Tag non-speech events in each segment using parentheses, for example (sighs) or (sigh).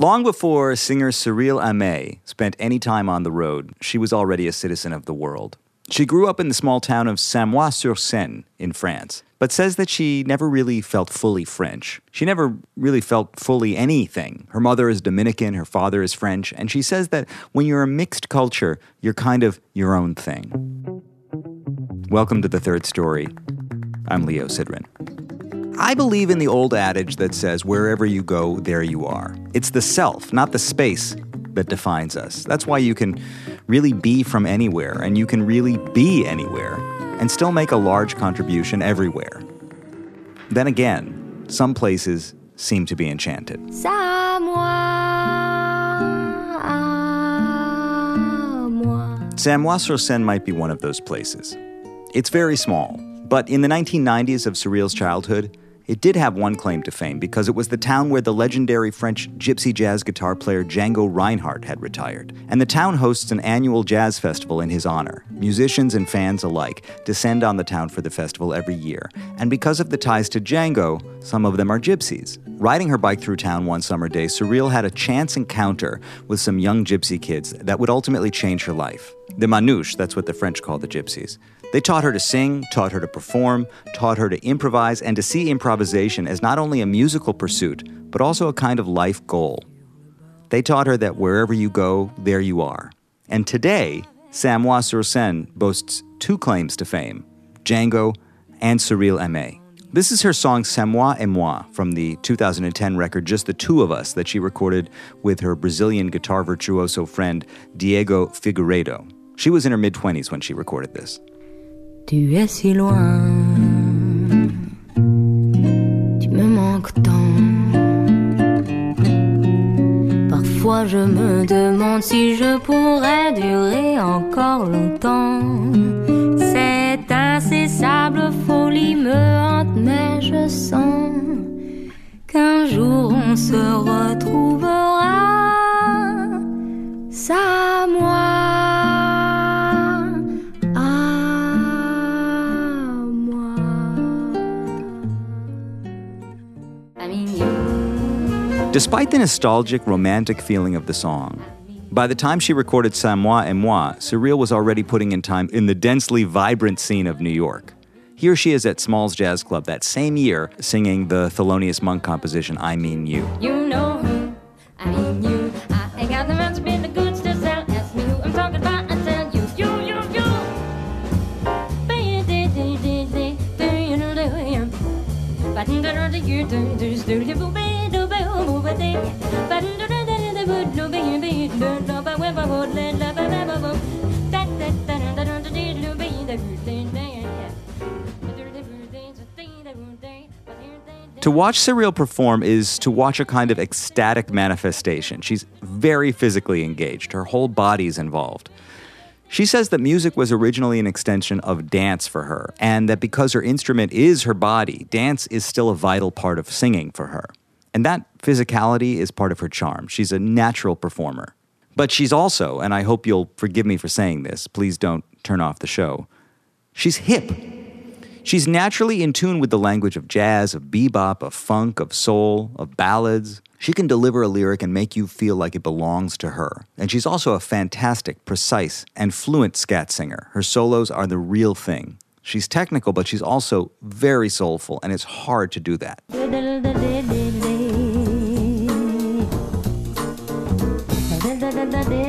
Long before singer Cyrille Aimée spent any time on the road, she was already a citizen of the world. She grew up in the small town of Samois-sur-Seine in France, but says that she never really felt fully French. She never really felt fully anything. Her mother is Dominican, her father is French, and she says that when you're a mixed culture, you're kind of your own thing. Welcome to the third story. I'm Leo Sidran. I believe in the old adage that says, wherever you go, there you are. It's the self, not the space, that defines us. That's why you can really be from anywhere, and you can really be anywhere, and still make a large contribution everywhere. Then again, some places seem to be enchanted. Samois-sur-Seine might be one of those places. It's very small, but in the 1990s of Cyrille's childhood, it did have one claim to fame because it was the town where the legendary French gypsy jazz guitar player Django Reinhardt had retired. And the town hosts an annual jazz festival in his honor. Musicians and fans alike descend on the town for the festival every year. And because of the ties to Django, some of them are gypsies. Riding her bike through town one summer day, Cyrille had a chance encounter with some young gypsy kids that would ultimately change her life. The manouche, that's what the French call the gypsies. They taught her to sing, taught her to perform, taught her to improvise, and to see improvisation as not only a musical pursuit, but also a kind of life goal. They taught her that wherever you go, there you are. And today, Samois-sur-Seine boasts two claims to fame Django and Cyrille Aimée. This is her song moi et moi from the 2010 record Just the Two of Us that she recorded with her Brazilian guitar virtuoso friend Diego Figueiredo. She was in her mid 20s when she recorded this. Tu es si loin, tu me manques tant. Parfois je me demande si je pourrais durer encore longtemps. Cette incessable folie me hante, mais je sens qu'un jour on se retrouvera. Despite the nostalgic, romantic feeling of the song, by the time she recorded C'est moi et moi, Cyrille was already putting in time in the densely vibrant scene of New York. Here she is at Smalls Jazz Club that same year singing the Thelonious Monk composition I Mean You. You know who, I mean you. I ain't got the much bit of goods to sell. Ask me who I'm talking about, I tell you. You, you, you. To watch Cyrille perform is to watch a kind of ecstatic manifestation. She's very physically engaged, her whole body's involved. She says that music was originally an extension of dance for her, and that because her instrument is her body, dance is still a vital part of singing for her. And that physicality is part of her charm. She's a natural performer. But she's also, and I hope you'll forgive me for saying this, please don't turn off the show, she's hip. She's naturally in tune with the language of jazz, of bebop, of funk, of soul, of ballads. She can deliver a lyric and make you feel like it belongs to her. And she's also a fantastic, precise, and fluent scat singer. Her solos are the real thing. She's technical, but she's also very soulful, and it's hard to do that.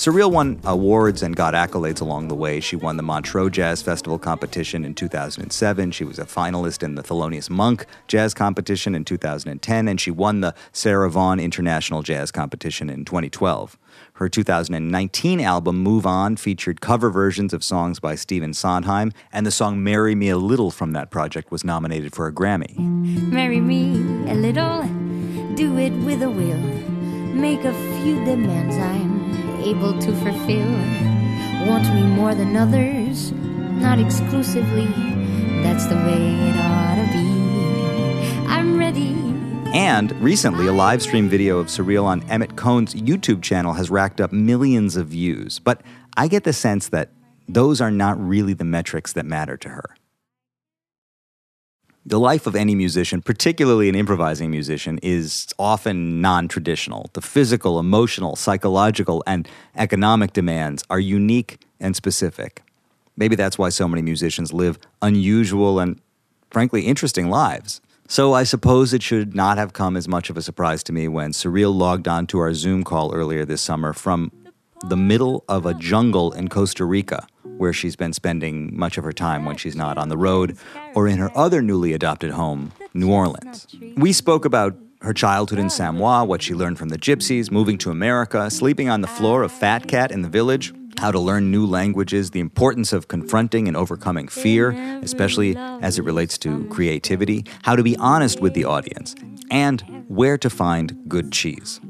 Cyrille won awards and got accolades along the way. She won the Montreux Jazz Festival competition in 2007. She was a finalist in the Thelonious Monk Jazz Competition in 2010, and she won the Sarah Vaughan International Jazz Competition in 2012. Her 2019 album, Move On, featured cover versions of songs by Stephen Sondheim, and the song Marry Me a Little from that project was nominated for a Grammy. Marry me a little, do it with a will, make a few demands. I'm able to fulfill. Want me more than others, not exclusively. That's the way it ought to be. I'm ready. And recently, a live stream video of Cyrille on Emmet Cohen's YouTube channel has racked up millions of views. But I get the sense that those are not really the metrics that matter to her. The life of any musician, particularly an improvising musician, is often non traditional. The physical, emotional, psychological, and economic demands are unique and specific. Maybe that's why so many musicians live unusual and, frankly, interesting lives. So I suppose it should not have come as much of a surprise to me when Cyrille logged on to our Zoom call earlier this summer from the middle of a jungle in Costa Rica where she's been spending much of her time when she's not on the road or in her other newly adopted home, New Orleans. We spoke about her childhood in Samois, what she learned from the gypsies, moving to America, sleeping on the floor of Fat Cat in the village, how to learn new languages, the importance of confronting and overcoming fear, especially as it relates to creativity, how to be honest with the audience, and where to find good cheese.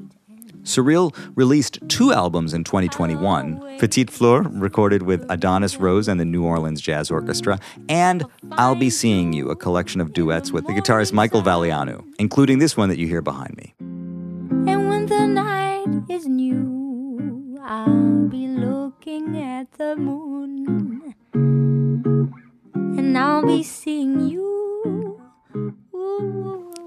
Cyrille released two albums in 2021 Petite Fleur, recorded with Adonis Rose and the New Orleans Jazz Orchestra, and I'll Be Seeing You, a collection of duets with the guitarist Michael Valeanu, including this one that you hear behind me. And when the night is new, I'll be looking at the moon. And I'll be seeing you.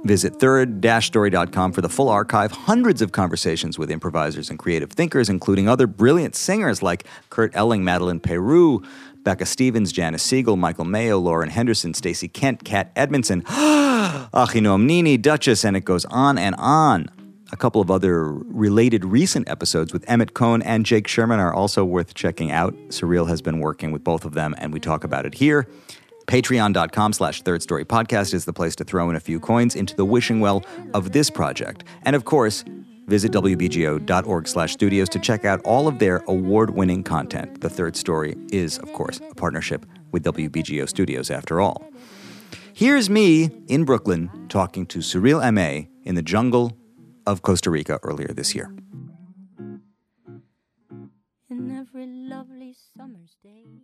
Visit third-story.com for the full archive, hundreds of conversations with improvisers and creative thinkers, including other brilliant singers like Kurt Elling, Madeleine Peyroux, Becca Stevens, Janice Siegel, Michael Mayo, Lauren Henderson, Stacey Kent, Kat Edmonson, (gasps) Achinoam Nini, Duchess, and it goes on and on. A couple of other related recent episodes with Emmet Cohen and Jake Sherman are also worth checking out. Cyrille has been working with both of them, and we talk about it here. Patreon.com slash Third Story Podcast is the place to throw in a few coins into the wishing well of this project. And of course, visit WBGO.org slash studios to check out all of their award-winning content. The Third Story is, of course, a partnership with WBGO Studios after all. Here's me in Brooklyn talking to Cyrille Aimée in the jungle of Costa Rica earlier this year. In every lovely summer's day.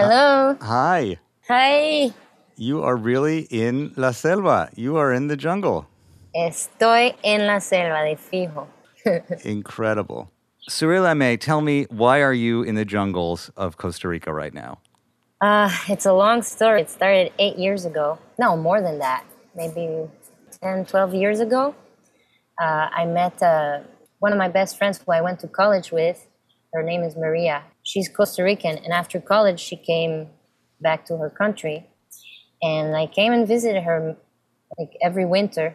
Hello. Hi. Hi. You are really in La Selva. You are in the jungle. Estoy en la selva de fijo. (laughs) Incredible. Cyrille Aimée, tell me, why are you in the jungles of Costa Rica right now? Uh, it's a long story. It started eight years ago. No, more than that. Maybe 10, 12 years ago. Uh, I met uh, one of my best friends who I went to college with. Her name is Maria. She's Costa Rican, and after college, she came back to her country. And I came and visited her like every winter.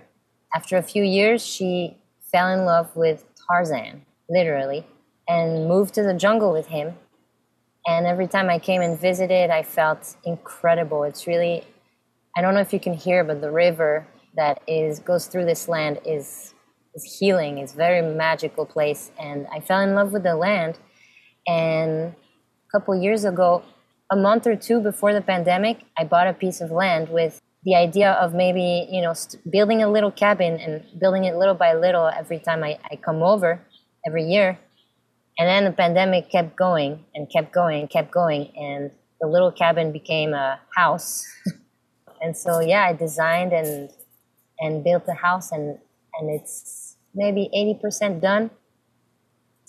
After a few years, she fell in love with Tarzan, literally, and moved to the jungle with him. And every time I came and visited, I felt incredible. It's really, I don't know if you can hear, but the river that is goes through this land is is healing. It's a very magical place, and I fell in love with the land. And a couple years ago, a month or two before the pandemic, I bought a piece of land with the idea of maybe you know st- building a little cabin and building it little by little every time I, I come over every year. And then the pandemic kept going and kept going and kept going, and the little cabin became a house. (laughs) and so yeah, I designed and and built the house, and and it's maybe eighty percent done.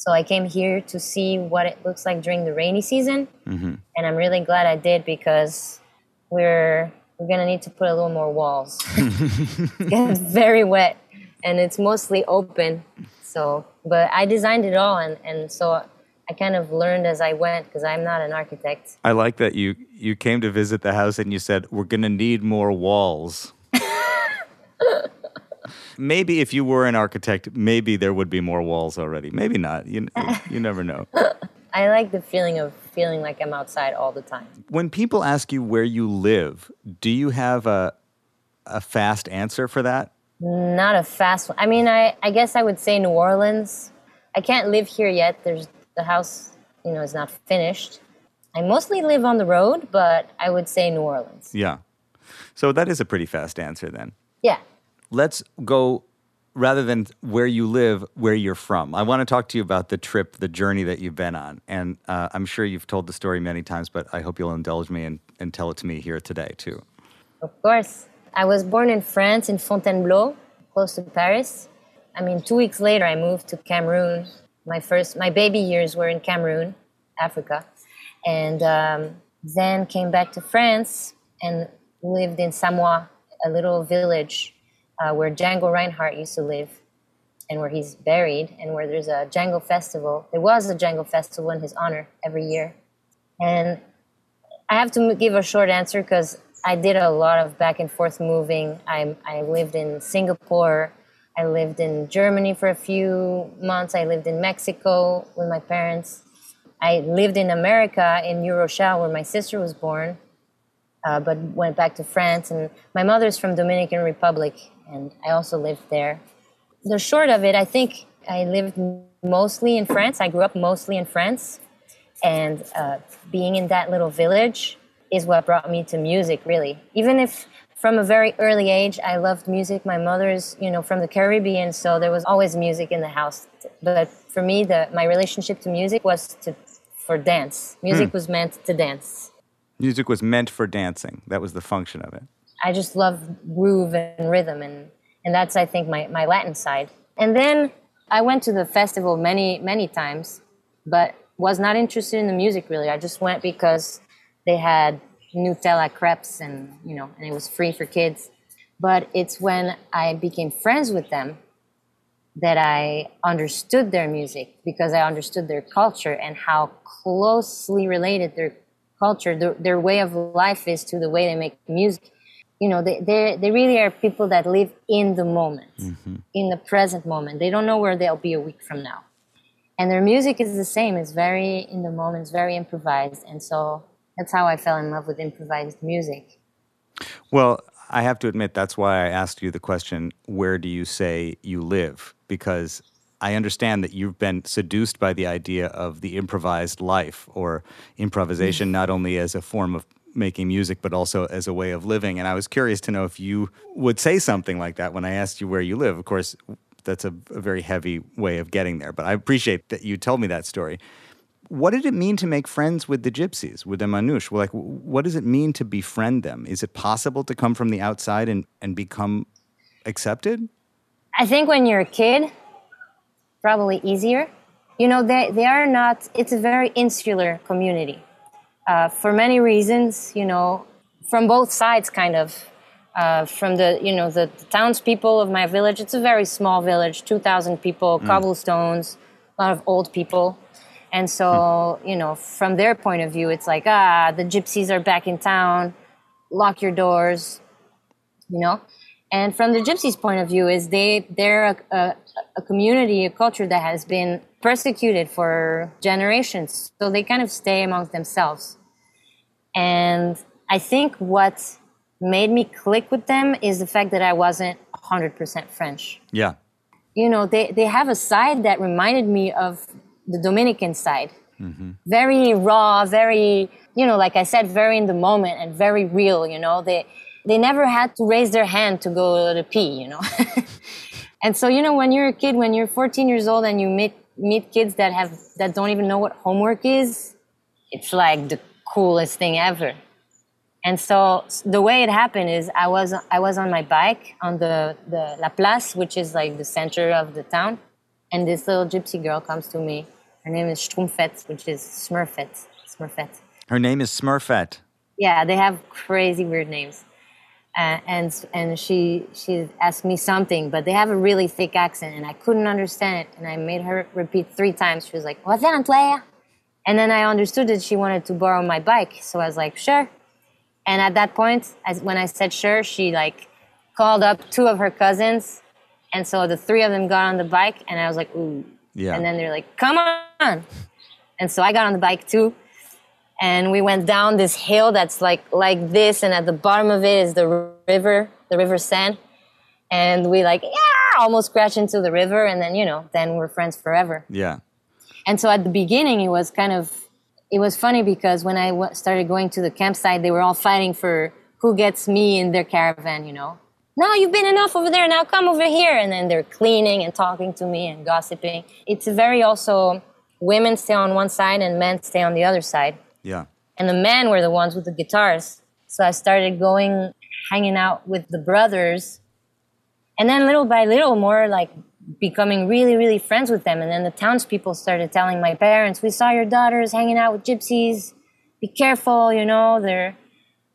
So I came here to see what it looks like during the rainy season, Mm-hmm. and I'm really glad I did because we're we're gonna need to put a little more walls. (laughs) it's very wet, and it's mostly open. So, but I designed it all, and and so I kind of learned as I went because I'm not an architect. I like that you you came to visit the house and you said we're going to need more walls. (laughs) maybe if you were an architect, maybe there would be more walls already. Maybe not. You you never know. (laughs) I like the feeling of feeling like I'm outside all the time. When people ask you where you live, do you have a a fast answer for that? Not a fast one. I mean, I, I guess I would say New Orleans. I can't live here yet. There's the house, you know, is not finished. I mostly live on the road, but I would say New Orleans. Yeah. So that is a pretty fast answer then. Yeah. Let's go rather than where you live, where you're from. I want to talk to you about the trip, the journey that you've been on. And uh, I'm sure you've told the story many times, but I hope you'll indulge me and, and tell it to me here today, too. Of course. I was born in France, in Fontainebleau, close to Paris. I mean, two weeks later, I moved to Cameroon. My first, my baby years were in Cameroon, Africa. And um, then came back to France and lived in Samois, a little village uh, where Django Reinhardt used to live and where he's buried and where there's a Django festival. There was a Django festival in his honor every year. And I have to give a short answer because I did a lot of back and forth moving. I, I lived in Singapore. I lived in Germany for a few months. I lived in Mexico with my parents. I lived in America in New Rochelle where my sister was born, uh, but went back to France. And my mother's from Dominican Republic, and I also lived there. The short of it, I think I lived mostly in France. I grew up mostly in France, and uh, being in that little village is what brought me to music. Really, even if from a very early age I loved music. My mother's, you know, from the Caribbean, so there was always music in the house. But for me, the my relationship to music was to for dance. Music hmm. was meant to dance. Music was meant for dancing. That was the function of it. I just love groove and rhythm, and, and that's, I think, my, my Latin side. And then I went to the festival many, many times, but was not interested in the music really. I just went because they had Nutella crepes and, you know, and it was free for kids. But it's when I became friends with them that I understood their music because I understood their culture and how closely related their culture, their, their way of life is to the way they make music. You know, they, they, they really are people that live in the moment, mm-hmm. in the present moment. They don't know where they'll be a week from now. And their music is the same. It's very in the moment, it's very improvised. And so that's how I fell in love with improvised music. Well, I have to admit, that's why I asked you the question where do you say you live? Because I understand that you've been seduced by the idea of the improvised life or improvisation, not only as a form of making music, but also as a way of living. And I was curious to know if you would say something like that when I asked you where you live. Of course, that's a, a very heavy way of getting there, but I appreciate that you told me that story what did it mean to make friends with the gypsies, with the Manouche? Well, like, what does it mean to befriend them? Is it possible to come from the outside and, and become accepted? I think when you're a kid, probably easier. You know, they, they are not, it's a very insular community uh, for many reasons, you know, from both sides, kind of. Uh, from the, you know, the, the, townspeople of my village, it's a very small village, 2,000 people, mm. cobblestones, a lot of old people and so, you know, from their point of view, it's like, ah, the gypsies are back in town, lock your doors, you know? And from the gypsies' point of view, is they they're a, a, a community, a culture that has been persecuted for generations. So they kind of stay amongst themselves. And I think what made me click with them is the fact that I wasn't 100% French. Yeah. You know, they, they have a side that reminded me of the Dominican side. Mm-hmm. Very raw, very, you know, like I said, very in the moment and very real, you know. They they never had to raise their hand to go to pee, you know. (laughs) and so, you know, when you're a kid, when you're 14 years old and you meet meet kids that have that don't even know what homework is, it's like the coolest thing ever. And so the way it happened is I was I was on my bike on the, the La Place, which is like the center of the town, and this little gypsy girl comes to me her name is Schtroumpfette, which is Smurfette. Smurfette. Her name is Smurfette. Yeah, they have crazy weird names. Uh, and and she she asked me something, but they have a really thick accent, and I couldn't understand it. And I made her repeat three times. She was like, "What's that, Antoine?" And then I understood that she wanted to borrow my bike, so I was like, "Sure." And at that point, as, when I said sure, she like called up two of her cousins, and so the three of them got on the bike, and I was like, "Ooh." Yeah. And then they're like, "Come on." on. And so I got on the bike too. And we went down this hill that's like like this, and at the bottom of it is the river, the river Seine. And we like, yeah, almost crashed into the river, and then you know, then we're friends forever. Yeah. And so at the beginning, it was kind of, it was funny because when I w- started going to the campsite, they were all fighting for who gets me in their caravan, you know. no, you've been enough over there. Now come over here. And then they're cleaning and talking to me and gossiping. It's very also women stay on one side and men stay on the other side. Yeah. And the men were the ones with the guitars. So I started going, hanging out with the brothers. And then little by little, more like becoming really, really friends with them. And then the townspeople started telling my parents, we saw your daughters hanging out with gypsies. Be careful, you know, they're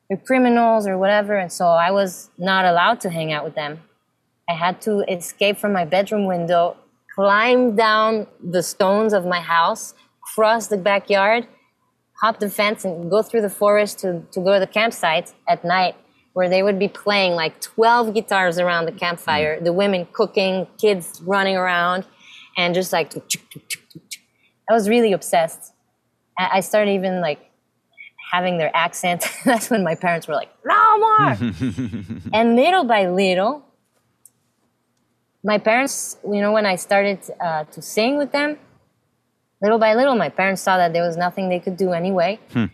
they're criminals or whatever. And so I was not allowed to hang out with them. I had to escape from my bedroom window, climb down the stones of my house, cross the backyard, hop the fence, and go through the forest to, to go to the campsite at night where they would be playing like 12 guitars around the campfire, the women cooking, kids running around, and just like, I was really obsessed. I started even like having their accent. (laughs) That's when my parents were like, no more. (laughs) and little by little, my parents, you know, when I started uh, to sing with them, little by little, my parents saw that there was nothing they could do anyway. Hmm.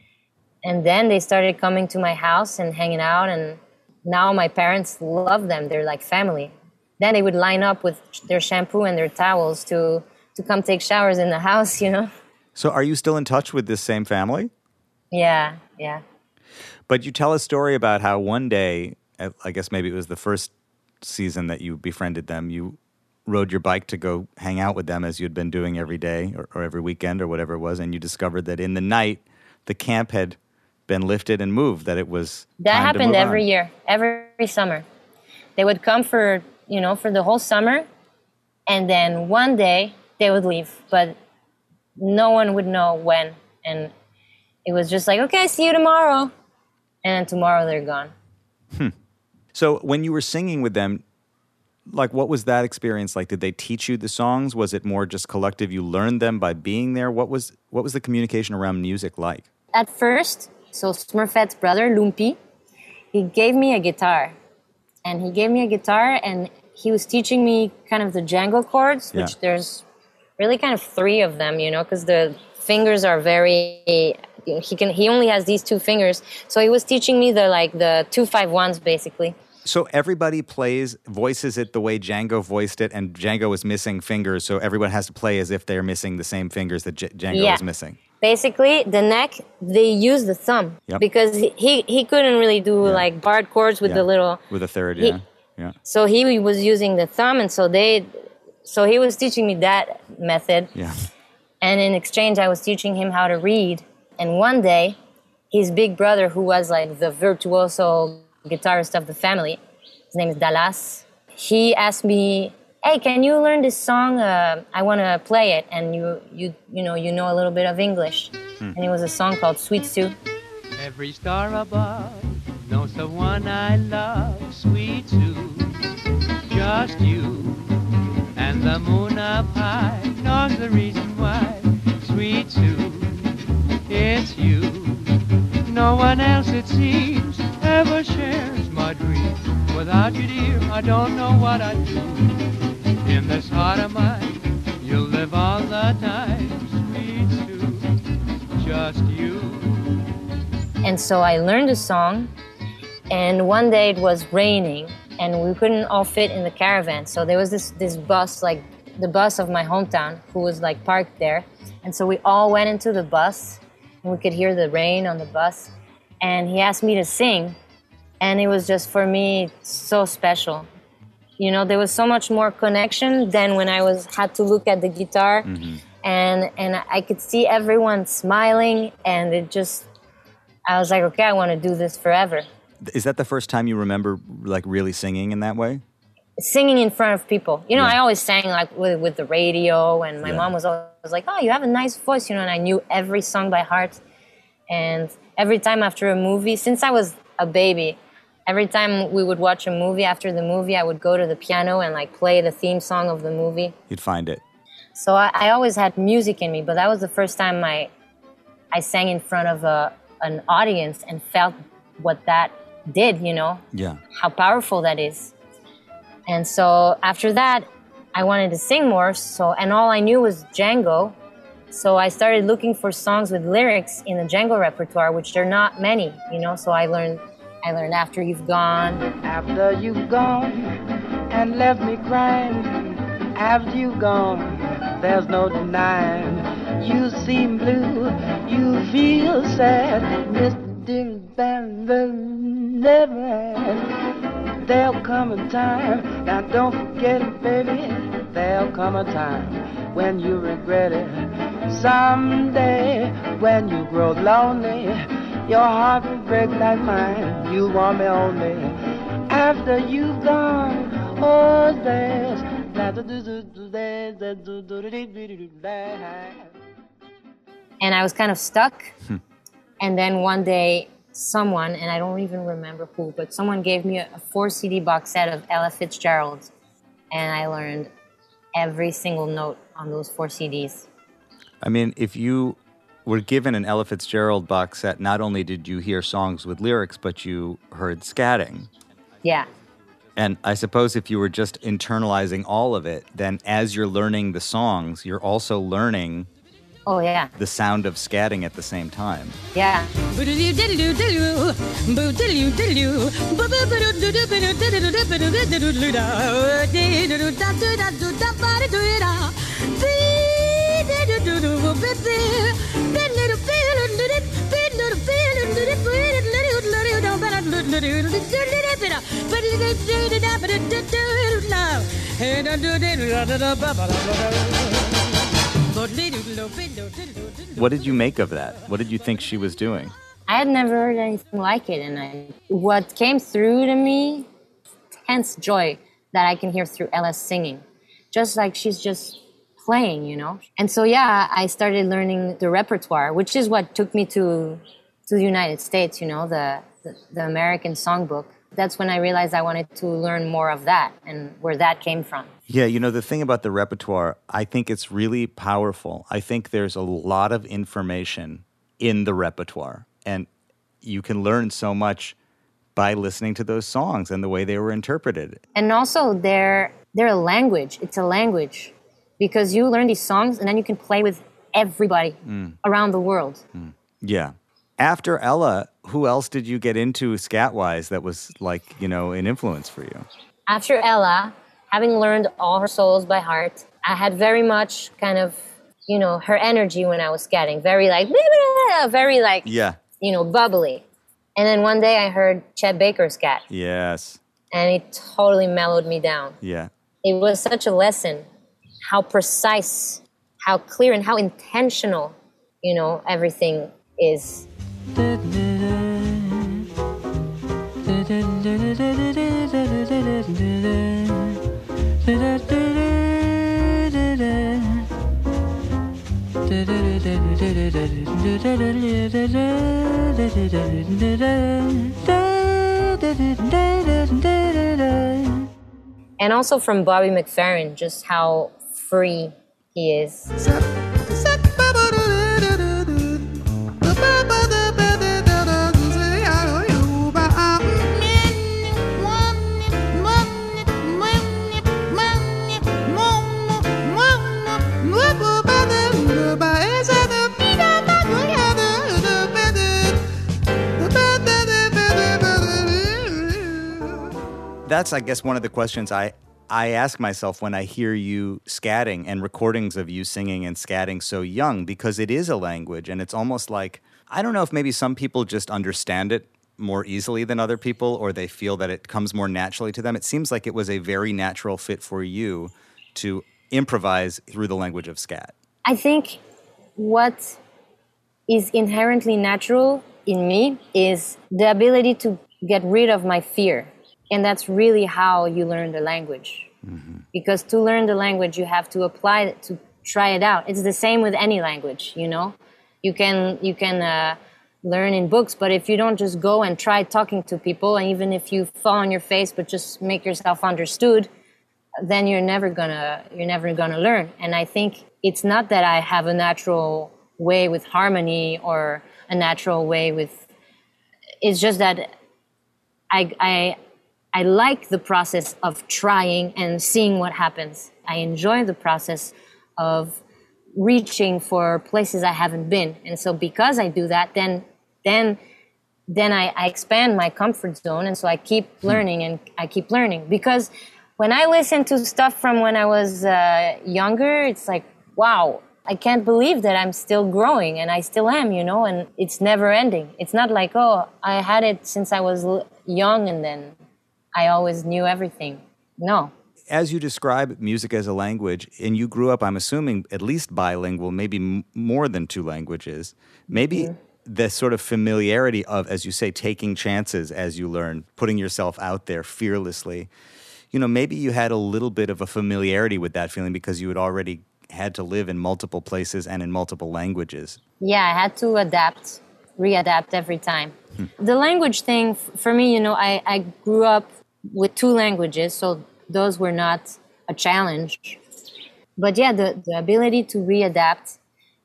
And then they started coming to my house and hanging out. And now my parents love them. They're like family. Then they would line up with their shampoo and their towels to, to come take showers in the (laughs) house, you know? So are you still in touch with this same family? Yeah, yeah. But you tell a story about how one day, I guess maybe it was the first season that you befriended them, you rode your bike to go hang out with them as you'd been doing every day or, or every weekend or whatever it was, and you discovered that in the night the camp had been lifted and moved. That it was that happened every on. year, every summer. They would come for you know for the whole summer, and then one day they would leave, but no one would know when and it was just like, okay, see you tomorrow. And tomorrow they're gone. Hmm. So when you were singing with them, like what was that experience like? Did they teach you the songs? Was it more just collective? You learned them by being there? What was what was the communication around music like? At first, so Smurfette's brother, Lumpy, he gave me a guitar. And he gave me a guitar and he was teaching me kind of the Django chords, which yeah. there's really kind of three of them, you know, because the fingers are very he can he only has these two fingers so he was teaching me the like the two five ones basically so everybody plays voices it the way Django voiced it, and Django is missing fingers, so everyone has to play as if they're missing the same fingers that J- Django yeah. is missing. Basically, the neck they use the thumb yep. because he he couldn't really do yeah. like barred chords with yeah. the little with the third, he, yeah, yeah. So he was using the thumb, and so they, so he was teaching me that method. Yeah. And in exchange, I was teaching him how to read and one day, his big brother, who was like the virtuoso guitarist of the family, his name is Dallas, he asked me, "Hey, can you learn this song? Uh, I want to play it, and you, you, you know, you know a little bit of English." Hmm. And it was a song called "Sweet Sue." Every star above knows the one I love, sweet Sue, just you. And the moon up high knows the reason why, sweet Sue it's you. No one else, it seems, ever shares my dream. Without you, dear, I don't know what I'd do. In this heart of mine, you'll live all the time, sweet Sue, just you. And so I learned the song, and one day it was raining, and we couldn't all fit in the caravan. So there was this, this bus, like the bus of my hometown, who was like parked there. And so we all went into the bus we could hear the rain on the bus. And he asked me to sing, and it was just for me so special. You know, there was so much more connection than when I was had to look at the guitar, mm-hmm. and and I could see everyone smiling, and it just I was like, okay, I want to do this forever. Is that the first time you remember like really singing in that way? Singing in front of people. You know, yeah. I always sang like with, with the radio, and my yeah. mom was always was like, "Oh, you have a nice voice," you know, and I knew every song by heart. And every time after a movie, since I was a baby, every time we would watch a movie after the movie, I would go to the piano and like play the theme song of the movie. You'd find it. So I, I always had music in me, but that was the first time I I sang in front of a, an audience and felt what that did, you know? Yeah. How powerful that is. And so after that, I wanted to sing more. So, and all I knew was Django. So I started looking for songs with lyrics in the Django repertoire, which there are not many, you know. So I learned I learned After You've Gone. After you've gone and left me crying, after you've gone, there's no denying. You seem blue, you feel sad, Mr. Ding Bang never There'll come a time, now don't forget it, baby. There'll come a time when you regret it. Someday, when you grow lonely, your heart will break like mine. You want me only after you've gone. Oh, there's. And I was kind of stuck. Hmm. and then one day, someone, and I don't even remember who, but someone gave me a, four CD box set of Ella Fitzgerald. And I learned every single note on those four CDs. I mean, if you were given an Ella Fitzgerald box set, not only did you hear songs with lyrics, but you heard scatting. Yeah. And I suppose if you were just internalizing all of it, then as you're learning the songs, you're also learning Oh, yeah. the sound of scatting at the same time. Yeah. (laughs) What did you make of that? What did you think she was doing? I had never heard anything like it, and I, what came through to me, tense joy that I can hear through Ella's singing, just like she's just playing, you know. And so yeah, I started learning the repertoire, which is what took me to to the United States, you know, the the, the American songbook. That's when I realized I wanted to learn more of that and where that came from. Yeah, you know, the thing about the repertoire, I think it's really powerful. I think there's a lot of information in the repertoire, and you can learn so much by listening to those songs and the way they were interpreted. and also they're they're a language it's a language because you learn these songs and then you can play with everybody mm. around the world mm. Yeah. After Ella, who else did you get into scat wise that was like, you know, an influence for you? after ella having learned all her solos by heart i had very much kind of you know her energy when i was scatting very like very like Yeah. you know bubbly and then one day i heard chet baker scat Yes. and it totally mellowed me down Yeah. it was such a lesson how precise how clear and how intentional you know everything is (laughs) and also from bobby mcferrin just how free he is That's, I guess, one of the questions I, I ask myself when I hear you scatting and recordings of you singing and scatting so young, because it is a language and it's almost like, I don't know if maybe some people just understand it more easily than other people or they feel that it comes more naturally to them. It seems like it was a very natural fit for you to improvise through the language of scat. I think what is inherently natural in me is the ability to get rid of my fear. And that's really how you learn the language. Because to learn the language, you have to apply it, to try it out. It's the same with any language, you know? You can, you can uh, learn in books, but if you don't just go and try talking to people, and even if you fall on your face, but just make yourself understood, then you're never gonna you're never gonna learn and i think it's not that i have a natural way with harmony or a natural way with it's just that i i i like the process of trying and seeing what happens. I enjoy the process of reaching for places i haven't been. And so because i do that then then then I, I expand my comfort zone. And so I keep learning and I keep learning. Because when I listen to stuff from when I was uh, younger, it's like, wow, I can't believe that I'm still growing and I still am, you know, and it's never ending. It's not like, oh, I had it since I was young and then I always knew everything. No. As you describe music as a language, and you grew up, I'm assuming, at least bilingual, maybe m- more than two languages, maybe mm-hmm. the sort of familiarity of, as you say, taking chances as you learn, putting yourself out there fearlessly. You know, maybe you had a little bit of a familiarity with that feeling because you had already had to live in multiple places and in multiple languages. Yeah, I had to adapt, readapt every time. Hmm. The language thing, for me, you know, I, I grew up with two languages, so those were not a challenge. But yeah, the, the ability to readapt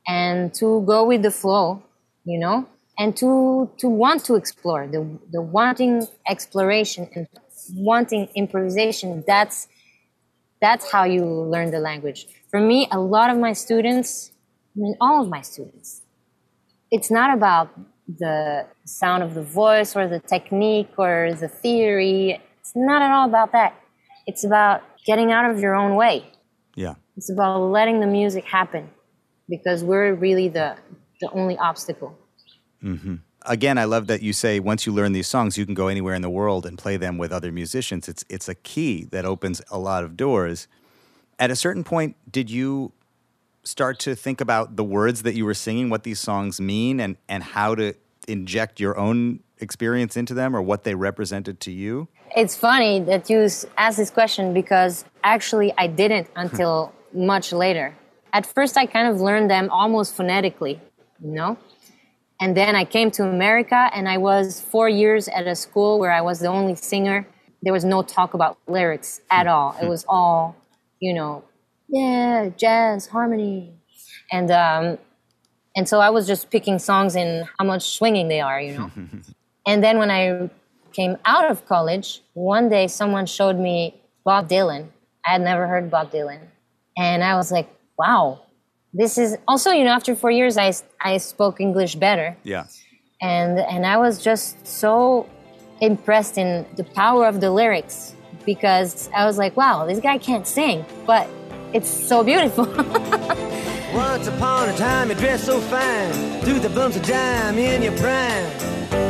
and to go with the flow, you know, and to to want to explore, the the wanting exploration and wanting improvisation, that's that's how you learn the language. For me, a lot of my students, I mean, all of my students, it's not about the sound of the voice or the technique or the theory. It's not at all about that. It's about getting out of your own way. Yeah. It's about letting the music happen because we're really the, the only obstacle. Mm-hmm. Again, I love that you say once you learn these songs, you can go anywhere in the world and play them with other musicians. It's it's a key that opens a lot of doors. At a certain point, did you start to think about the words that you were singing, what these songs mean, and and how to inject your own experience into them or what they represented to you? It's funny that you asked this question because actually I didn't hmm. until much later. At first, I kind of learned them almost phonetically, you know? And then I came to America and I was four years at a school where I was the only singer. There was no talk about lyrics hmm. at all. It hmm. was all, you know, yeah, jazz, harmony. And, um, and so I was just picking songs and how much swinging they are, you know? (laughs) And then when I came out of college, one day someone showed me Bob Dylan. I had never heard Bob Dylan. And I was like, wow, this is also, you know, after four years, I, I spoke English better. Yeah. And, and I was just so impressed in the power of the lyrics because I was like, wow, this guy can't sing, but it's so beautiful. (laughs) Once upon a time you dressed so fine, threw the bumps of dime in your prime.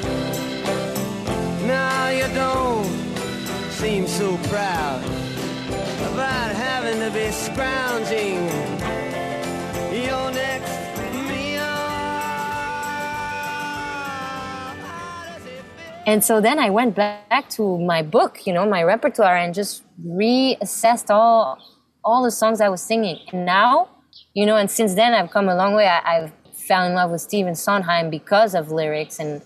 Now you don't seem so proud about having to be scrounging your next? And so then I went back to my book, you know, my repertoire, and just reassessed all all the songs I was singing. And now, you know, and since then I've come a long way. I, I've fell in love with Stephen Sondheim because of lyrics, and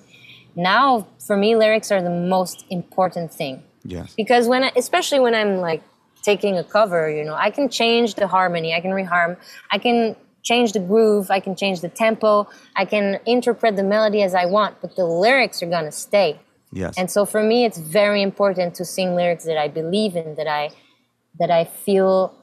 now for me, lyrics are the most important thing Yes. because when I, especially when i'm like taking a cover you know i can change the harmony i can reharm i can change the groove i can change the tempo i can interpret the melody as i want but the lyrics are to stay Yes. and so for me it's very important to sing lyrics that i believe in that i that i feel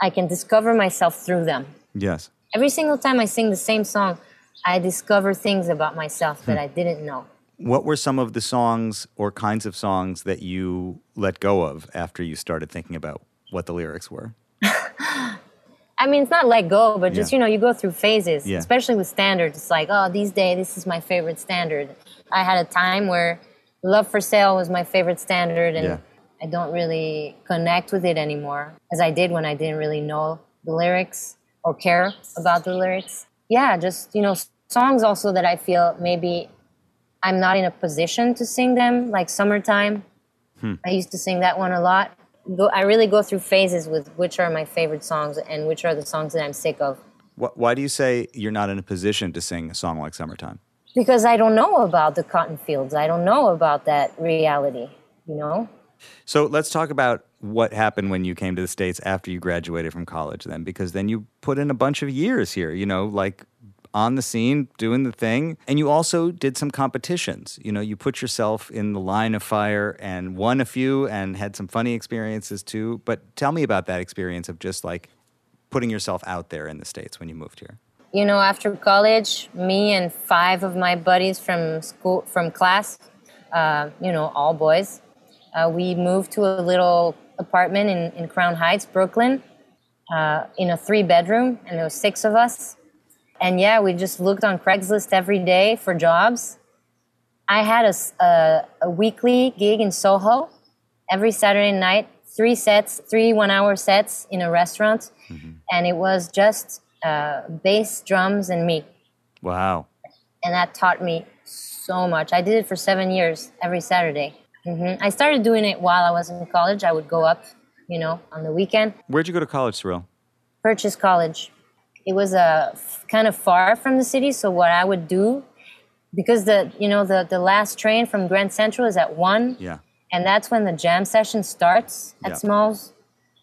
i can discover myself through them yes. every single time i sing the same song i discover things about myself that hmm. i didn't know What were some of the songs or kinds of songs that you let go of after you started thinking about what the lyrics were? (laughs) I mean, it's not let go, but just Yeah. you know, you go through phases, Yeah. especially with standards. It's like, oh, these days, this is my favorite standard. I had a time where "Love for Sale" was my favorite standard, and Yeah. I don't really connect with it anymore as I did when I didn't really know the lyrics or care about the lyrics. Yeah, just you know, songs also that I feel maybe I'm not in a position to sing them, like "Summertime." Hmm. I used to sing that one a lot. Go, I really go through phases with which are my favorite songs and which are the songs that I'm sick of. Wh- Why do you say you're not in a position to sing a song like Summertime? because I don't know about the cotton fields. I don't know about that reality, you know? So let's talk about what happened when you came to the States after you graduated from college, then, because then you put in a bunch of years here, you know, like on the scene, doing the thing. And you also did some competitions. You know, you put yourself in the line of fire and won a few and had some funny experiences too. But tell me about that experience of just like putting yourself out there in the States when you moved here. You know, after college, me and five of my buddies from school, from class, uh, you know, all boys, uh, we moved to a little apartment in, in Crown Heights, Brooklyn, uh, in a three bedroom, and there was six of us. And yeah, we just looked on Craigslist every day for jobs. I had a weekly gig in Soho every Saturday night, three sets, three one hour sets in a restaurant. And it was just uh, bass, drums, and me. Wow. And that taught me so much. I did it for seven years every Saturday. hmm I started doing it while I was in college. I would go up, you know, on the weekend. Where'd you go to college, Cyrille? Purchase College. It was uh, kind of far from the city, so what I would do, because the you know the the last train from Grand Central is at one, Yeah. and that's when the jam session starts at Yeah. Smalls.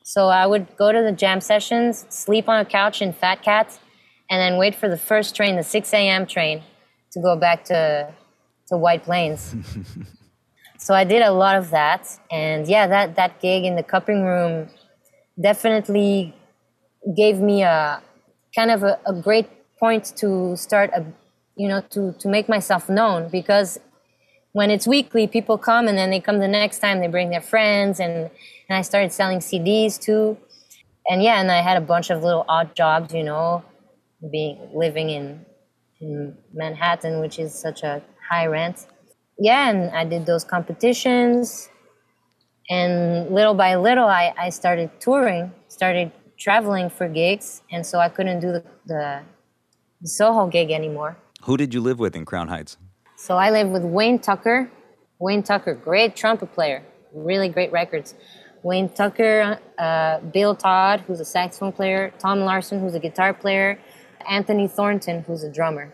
So I would go to the jam sessions, sleep on a couch in Fat Cat, and then wait for the first train, the 6 a.m. train, to go back to to White Plains. (laughs) so I did a lot of that, and yeah, that that gig in the cupping room definitely gave me a kind of a, a great point to start a you know to to make myself known because when it's weekly people come and then they come the next time they bring their friends and and I started selling CDs too. And yeah and I had a bunch of little odd jobs you know being living in in Manhattan which is such a high rent. Yeah and I did those competitions. And little by little I, I started touring started traveling for gigs and so I couldn't do the, the, the Soho gig anymore Who did you live with in Crown Heights? so I lived with Wayne Tucker. Wayne Tucker, great trumpet player, really great records. Wayne Tucker, uh, Bill Todd, who's a saxophone player, Tom Larson, who's a guitar player, Anthony Thornton, who's a drummer,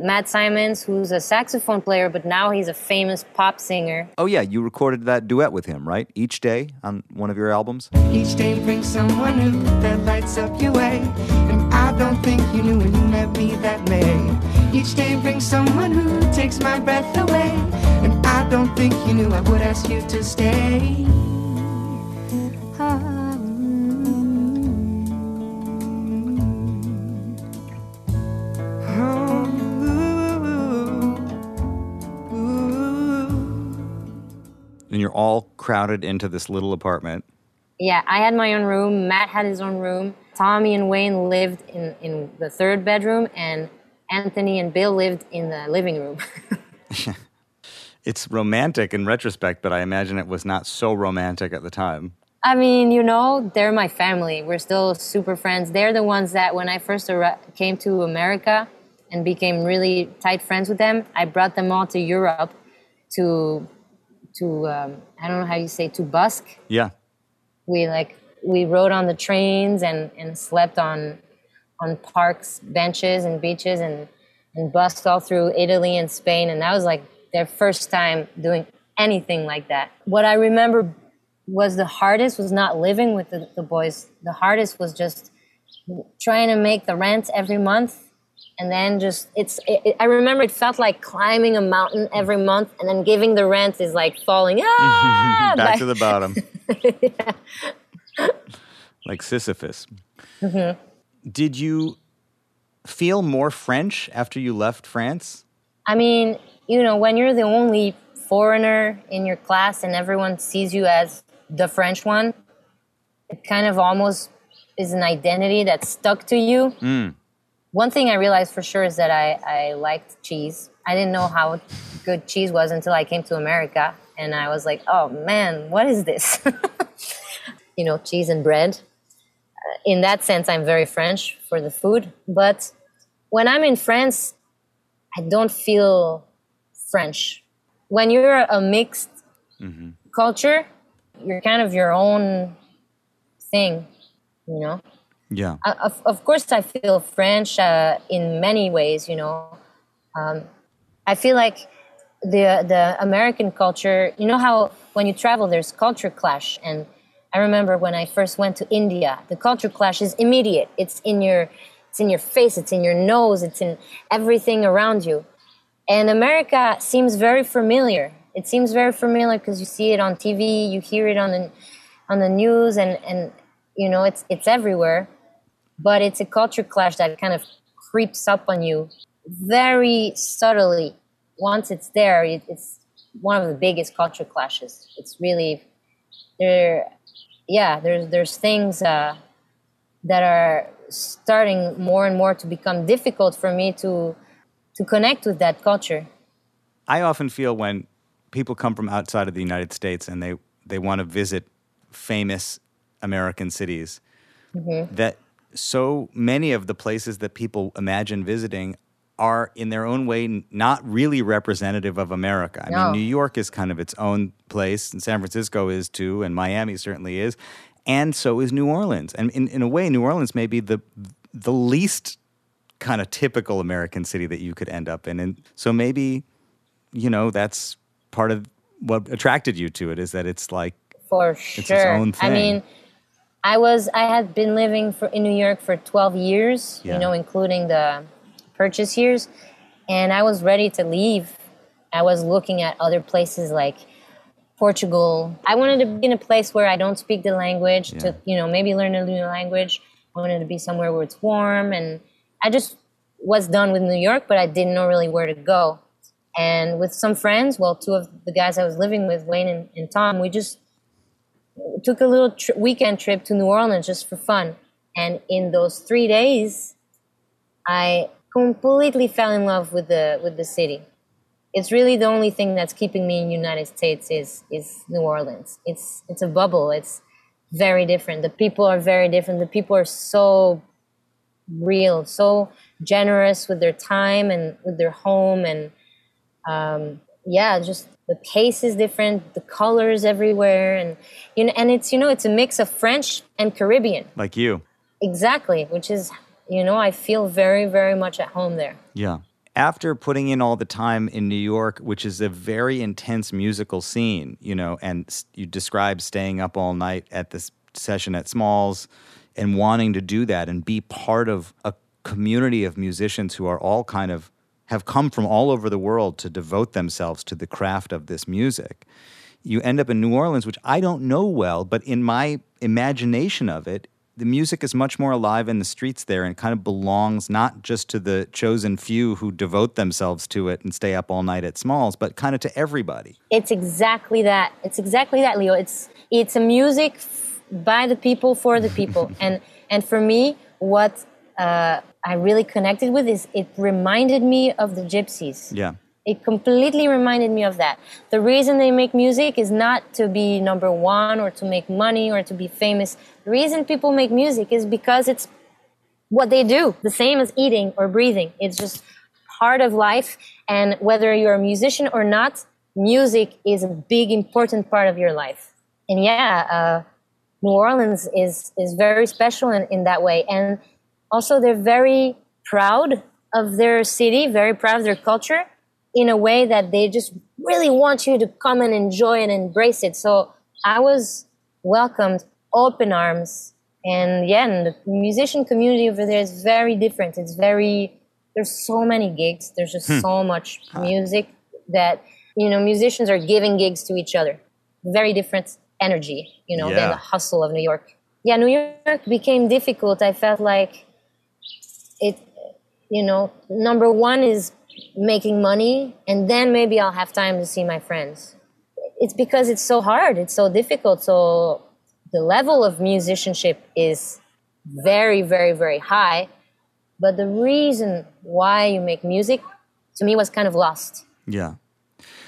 Matt Simons, who's a saxophone player, but now he's a famous pop singer. Oh, yeah. You recorded that duet with him, right? Each day on one of your albums? Each day brings someone new that lights up your way. And I don't think you knew when you met me that May. Each day brings someone who takes my breath away. And I don't think you knew I would ask you to stay. Ah, And you're all crowded into this little apartment. Yeah, I had my own room. Matt had his own room. Tommy and Wayne lived in, in the third bedroom, and Anthony and Bill lived in the living room. (laughs) (laughs) It's romantic in retrospect, but I imagine it was not so romantic at the time. I mean, you know, they're my family. We're still super friends. They're the ones that when I first came to America and became really tight friends with them, I brought them all to Europe to to um, I don't know how you say to busk. Yeah. We like we rode on the trains and and slept on on parks, benches, and beaches, and and busked all through Italy and Spain. And that was like their first time doing anything like that. What I remember was the hardest was not living with the, the boys. The hardest was just trying to make the rent every month. And then just it's. It, it- I remember it felt like climbing a mountain every month, and then giving the rent is like falling. Ah, (laughs) Back like- to the bottom. (laughs) Like Sisyphus. Mm-hmm. Did you feel more French after you left France? I mean, you know, when you're the only foreigner in your class and everyone sees you as the French one, it kind of almost is an identity that's stuck to you. One thing I realized for sure is that I, I liked cheese. I didn't know how good cheese was until I came to America. And I was like, oh man, what is this? (laughs) you know, cheese and bread. Uh, in that sense, I'm very French for the food. But when I'm in France, I don't feel French. When you're a mixed culture, you're kind of your own thing, you know. Yeah. Uh, Of, of course, I feel French uh, in many ways, you know. Um, I feel like the the American culture. You know how when you travel, there's culture clash, and I remember when I first went to India, the culture clash is immediate. It's in your it's in your face, it's in your nose, it's in everything around you. And America seems very familiar. It seems very familiar because you see it on TV, you hear it on the on the news, and and you know it's it's everywhere. But it's a culture clash that kind of creeps up on you very subtly. Once it's there, it, it's one of the biggest culture clashes. It's really there. Yeah, there's there's things uh, that are starting more and more to become difficult for me to to connect with that culture. I often feel when people come from outside of the United States and they, they want to visit famous American cities that so many of the places that people imagine visiting are in their own way not really representative of America. I No. mean, New York is kind of its own place, and San Francisco is too, and Miami certainly is, and so is New Orleans. And in, in a way, New Orleans may be the the least kind of typical American city that you could end up in. And so maybe, you know, that's part of what attracted you to it is that it's like For its sure. own thing. I mean, I was I had been living for in New York for 12 years, Yeah. you know, including the purchase years, and I was ready to leave. I was looking at other places like Portugal. I wanted to be in a place where I don't speak the language Yeah. to, you know, maybe learn a new language. I wanted to be somewhere where it's warm and I just was done with New York, but I didn't know really where to go. And with some friends, well, two of the guys I was living with, Wayne and, and Tom, we just took a little tri- weekend trip to New Orleans just for fun. And in those three days, I completely fell in love with the with the city. It's really the only thing that's keeping me in United States is is New Orleans. It's it's a bubble. It's very different. The people are very different. The people are so real, so generous with their time and with their home and um, yeah, just the pace is different, the colors everywhere, and you know, and it's you know, it's a mix of French and Caribbean, like you. exactly, which is you know, I feel very, very much at home there. Yeah. After putting in all the time in New York, which is a very intense musical scene, you know, and you describe staying up all night at this session at Smalls and wanting to do that and be part of a community of musicians who are all kind of have come from all over the world to devote themselves to the craft of this music. You end up in New Orleans, which I don't know well, but in my imagination of it, the music is much more alive in the streets there and kind of belongs not just to the chosen few who devote themselves to it and stay up all night at Smalls, but kind of to everybody. It's exactly that. It's exactly that, Leo. It's it's a music f- by the people for the people, (laughs) and and for me, what uh, I really connected with is it reminded me of the Gypsies. Yeah. It completely reminded me of that. The reason they make music is not to be number one or to make money or to be famous. The reason people make music is because it's what they do, the same as eating or breathing. It's just part of life. And whether you're a musician or not, music is a big, important part of your life. And yeah, uh, New Orleans is, is very special in, in that way. And also, they're very proud of their city, very proud of their culture in a way that they just really want you to come and enjoy and embrace it. So I was welcomed open arms. And yeah, and the musician community over there is very different. It's very, there's so many gigs. There's just hmm. so much music that, you know, musicians are giving gigs to each other. Very different energy, you know, than the hustle of New York. Yeah, New York became difficult. I felt like it, you know, number one is making money, and then maybe I'll have time to see my friends. It's because it's so hard, it's so difficult. So the level of musicianship is very, very, very high. But the reason why you make music to me was kind of lost. Yeah.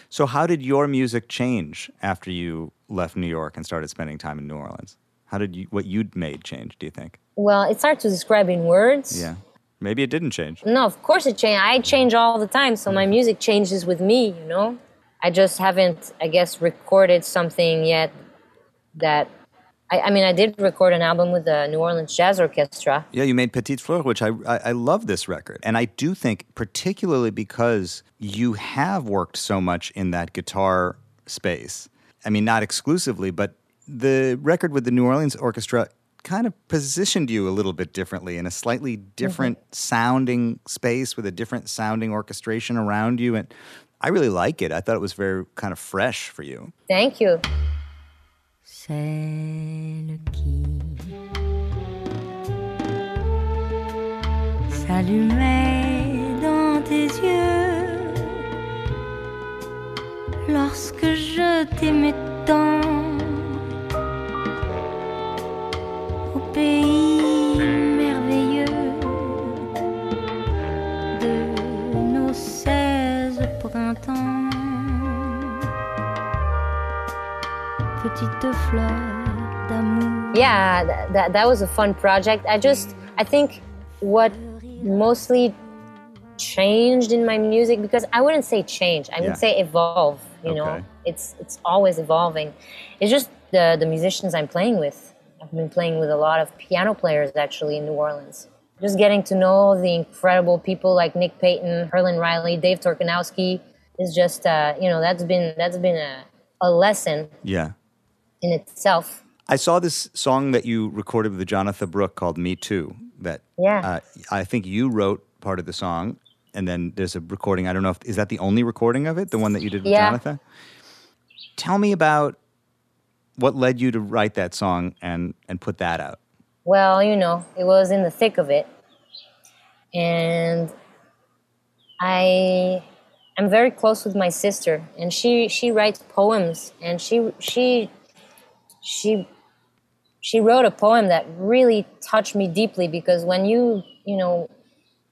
So, how did your music change after you left New York and started spending time in New Orleans? How did you, what you'd made change, do you think? Well, it's hard to describe in words. Yeah. Maybe it didn't change. No, of course it changed. I change all the time, so my music changes with me, you know? I just haven't, I guess, recorded something yet that I, I mean, I did record an album with the New Orleans Jazz Orchestra. Yeah, you made Petite Fleur, which I, I I love this record, and I do think particularly because you have worked so much in that guitar space. I mean, not exclusively, but the record with the New Orleans Orchestra kind of positioned you a little bit differently in a slightly different mm-hmm. sounding space with a different sounding orchestration around you, and I really like it. I thought it was very kind of fresh for you. Thank you. celle qui s'allumait dans tes yeux lorsque je t'aimais tant pays hmm. merveilleux de nos seize printemps. Petite fleur d'amour. yeah th- that, that was a fun project i just i think what mostly changed in my music because i wouldn't say change i Yeah. would say evolve you know it's it's always evolving it's just the the musicians i'm playing with i've been playing with a lot of piano players actually in new orleans just getting to know the incredible people like nick payton herlin riley dave Torkanowsky is just uh, you know that's been that's been a, a lesson Yeah. in itself I saw this song that you recorded with Jonatha Brooke called "Me Too." That Yeah. uh, I think you wrote part of the song, and then there's a recording. I don't know if is that the only recording of it, the one that you did with Yeah. Jonatha. Tell me about what led you to write that song and and put that out. Well, you know, it was in the thick of it. And I I'm very close with my sister and she she writes poems and she she she she wrote a poem that really touched me deeply because when you, you know,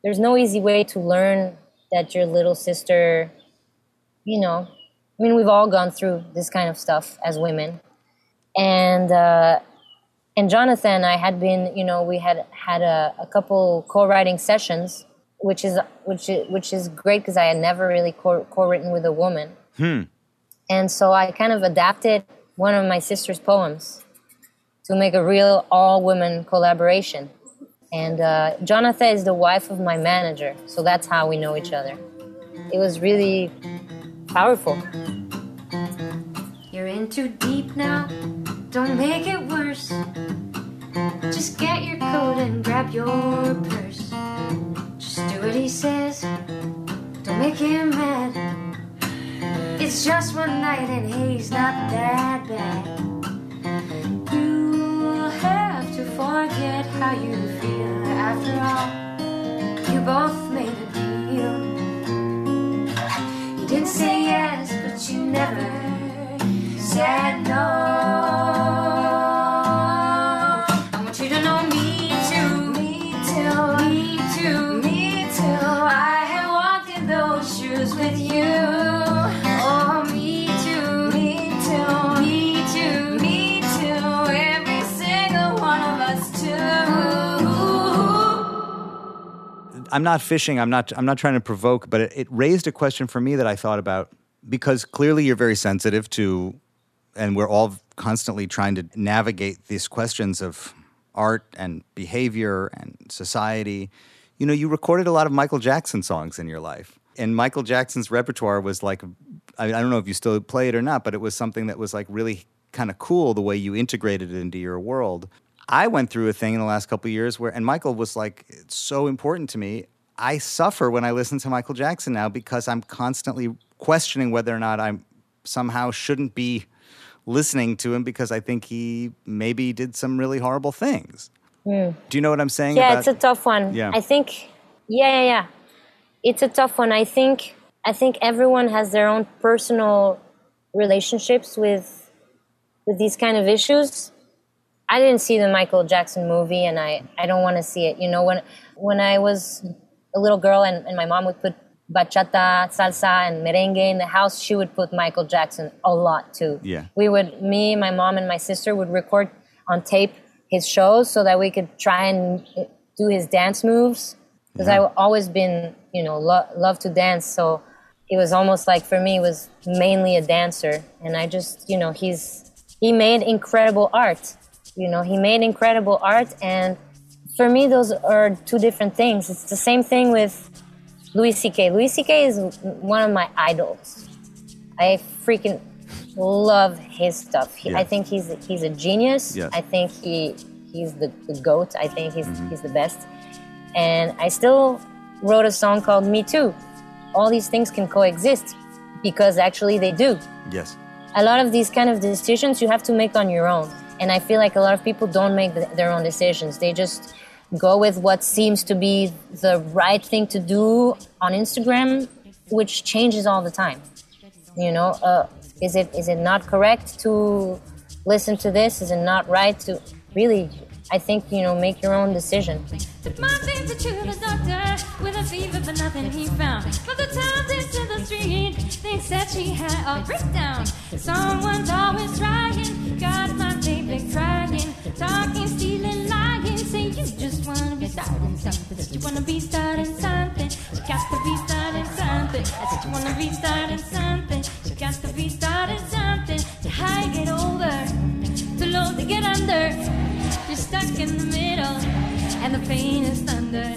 there's no easy way to learn that your little sister, you know, I mean, we've all gone through this kind of stuff as women. And uh, and Jonatha and I had been, you know, we had had a, a couple co-writing sessions, which is which is, which is great because I had never really co- co-written with a woman. hmm. And so I kind of adapted one of my sister's poems to make a real all-women collaboration. And uh, Jonatha is the wife of my manager, so that's how we know each other. It was really powerful. You're in too deep now, don't make it worse. Just get your coat and grab your purse. Just do what he says, don't make him mad. It's just one night and he's not that bad. You'll have to forget how you feel. After all, you both made a deal. You didn't say yes, but you never said no. I want you to know me too. Me too. Me too. Me too. I have walked in those shoes with you. Oh, me too. Me too. Me too. Me too. Every single one of us too. I'm not fishing. I'm not. I'm not trying to provoke, but it, it raised a question for me that I thought about because clearly you're very sensitive to, and we're all constantly trying to navigate these questions of art and behavior and society. You know, you recorded a lot of Michael Jackson songs in your life, and Michael Jackson's repertoire was like, I, I don't know if you still play it or not, but it was something that was like really kind of cool the way you integrated it into your world. I went through a thing in the last couple years where, and Michael was like, it's so important to me. I suffer when I listen to Michael Jackson now because I'm constantly questioning whether or not I'm somehow shouldn't be listening to him because I think he maybe did some really horrible things. Hmm. Do you know what I'm saying? Yeah, about, it's a tough one. Yeah. I think yeah, yeah, yeah. It's a tough one. I think I think everyone has their own personal relationships with with these kind of issues. I didn't see the Michael Jackson movie and I, I don't want to see it. You know, when when I was a little girl and, and my mom would put bachata, salsa, and merengue in the house, she would put Michael Jackson a lot too. Yeah. We would, me, my mom, and my sister would record on tape his shows so that we could try and do his dance moves. Because I've always been, you know, lo- love to dance. So it was almost like for me, it was mainly a dancer. And I just, you know, he's, he made incredible art. You know, he made incredible art, and for me, those are two different things. It's the same thing with Louis C.K. Louis C.K. is one of my idols. I freaking love his stuff. He, Yeah. I think he's he's a genius. Yes. I think he he's the, the goat. I think he's mm-hmm. he's the best. And I still wrote a song called Me Too. All these things can coexist because actually they do. Yes. A lot of these kind of decisions you have to make on your own. And I feel like a lot of people don't make the, their own decisions. They just go with what seems to be the right thing to do on Instagram, which changes all the time. You know, uh, is it is it not correct to listen to this? Is it not right to really? I think you know, make your own decision. Someone's always trying, got my crying, talking, stealing, lying. Say you just wanna be starting something, you wanna be starting something. You got to be starting something. I said you wanna be starting something. You got to be starting something. To high get over, too low to get under. You're stuck in the middle, and the pain is thunder.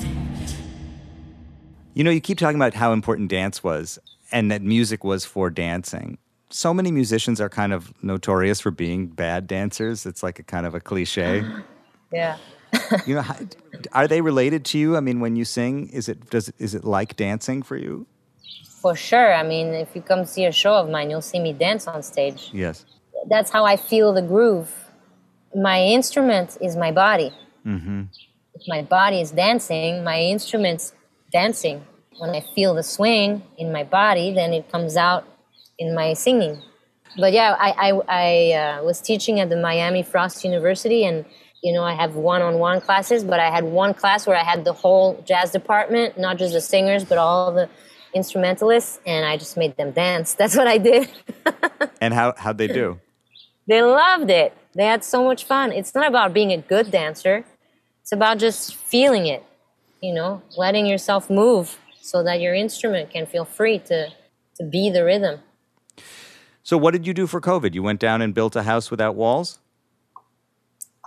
You know, you keep talking about how important dance was and that music was for dancing. So many musicians are kind of notorious for being bad dancers. It's like a kind of a cliche. Yeah. You know, how, are they related to you? I mean, when you sing, is it does is it like dancing for you? For sure. I mean, if you come see a show of mine, you'll see me dance on stage. Yes. That's how I feel the groove. My instrument is my body. Mm-hmm. If my body is dancing, my instrument's dancing. When I feel the swing in my body, then it comes out in my singing. But yeah, I, I, I uh, was teaching at the Miami Frost University, and you know, I have one-on-one classes. But I had one class where I had the whole jazz department, not just the singers, but all the instrumentalists, and I just made them dance. (laughs) That's what I did. (laughs) And how how'd they do? They loved it. They had so much fun. It's not about being a good dancer. It's about just feeling it, you know, letting yourself move so that your instrument can feel free to, to be the rhythm. So, what did you do for COVID? You went down and built a house without walls.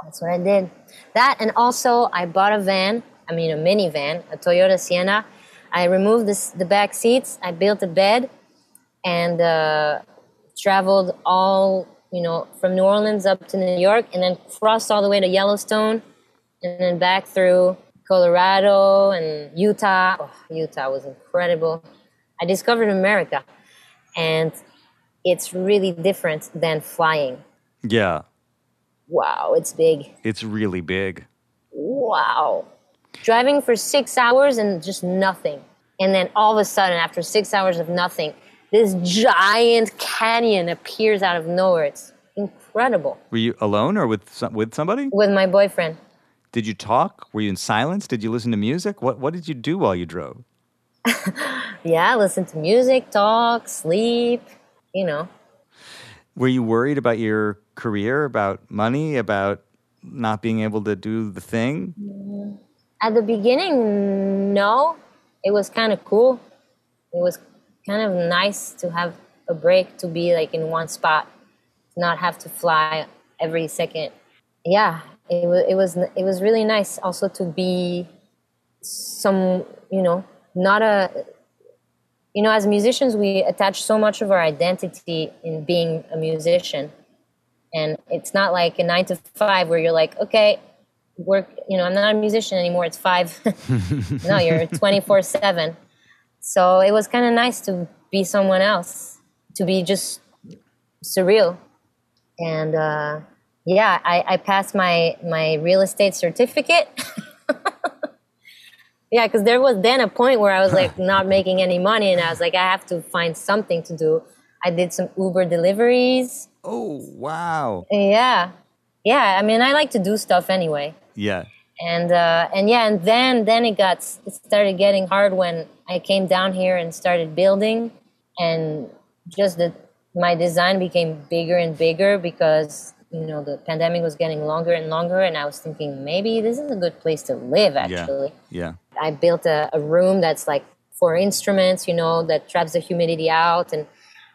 That's what I did. That and also I bought a van. I mean a minivan, a Toyota Sienna. I removed the back seats. I built a bed, and uh, traveled all you know from New Orleans up to New York, and then crossed all the way to Yellowstone, and then back through Colorado and Utah. Oh, Utah was incredible. I discovered America, and it's really different than flying. Yeah, Wow, it's big. it's really big. wow. Driving for six hours and just nothing. And then all of a sudden, after six hours of nothing, this giant canyon appears out of nowhere. It's incredible. Were you alone or with some, with somebody? With my boyfriend. Did you talk? Were you in silence? Did you listen to music? What What did you do while you drove? (laughs) Yeah, listen to music, talk, sleep, you know. Were you worried about your career, about money, about not being able to do the thing? At the beginning, no. It was kind of cool. It was kind of nice to have a break, to be like in one spot, not have to fly every second. Yeah, it was it was it was really nice also to be some, you know, not a you know, as musicians we attach so much of our identity in being a musician. And it's not like a 9 to 5 where you're like, okay, work you know i'm not a musician anymore. It's five. (laughs) No you're 24 7 so it was kind of nice to be someone else to be just surreal. And uh, yeah I, I passed my my real estate certificate (laughs) yeah because there was then a point where i was like not making any money and i was like i have to find something to do i did some uber deliveries Oh, wow. yeah yeah i mean i like to do stuff anyway Yeah. and uh, and yeah, and then then it got it started getting hard when I came down here and started building, and just that my design became bigger and bigger because you know the pandemic was getting longer and longer, and I was thinking maybe this is a good place to live. Actually, Yeah. I built a, a room that's like for instruments, you know, that traps the humidity out, and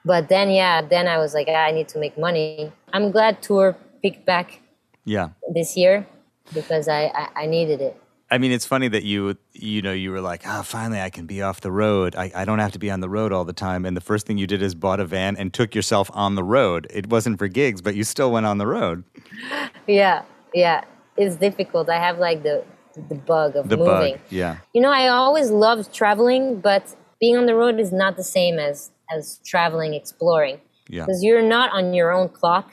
but then yeah, then I was like, "Ah, I need to make money. I'm glad tour picked back Yeah. this year because I, I, I needed it. I mean, it's funny that you, you know, you were like, oh, finally I can be off the road. I, I don't have to be on the road all the time. And the first thing you did is bought a van and took yourself on the road. It wasn't for gigs, but you still went on the road. (laughs) Yeah, yeah. It's difficult. I have like the the bug of The moving. bug, yeah. You know, I always loved traveling, but being on the road is not the same as as traveling, exploring. Yeah. Because you're not on your own clock.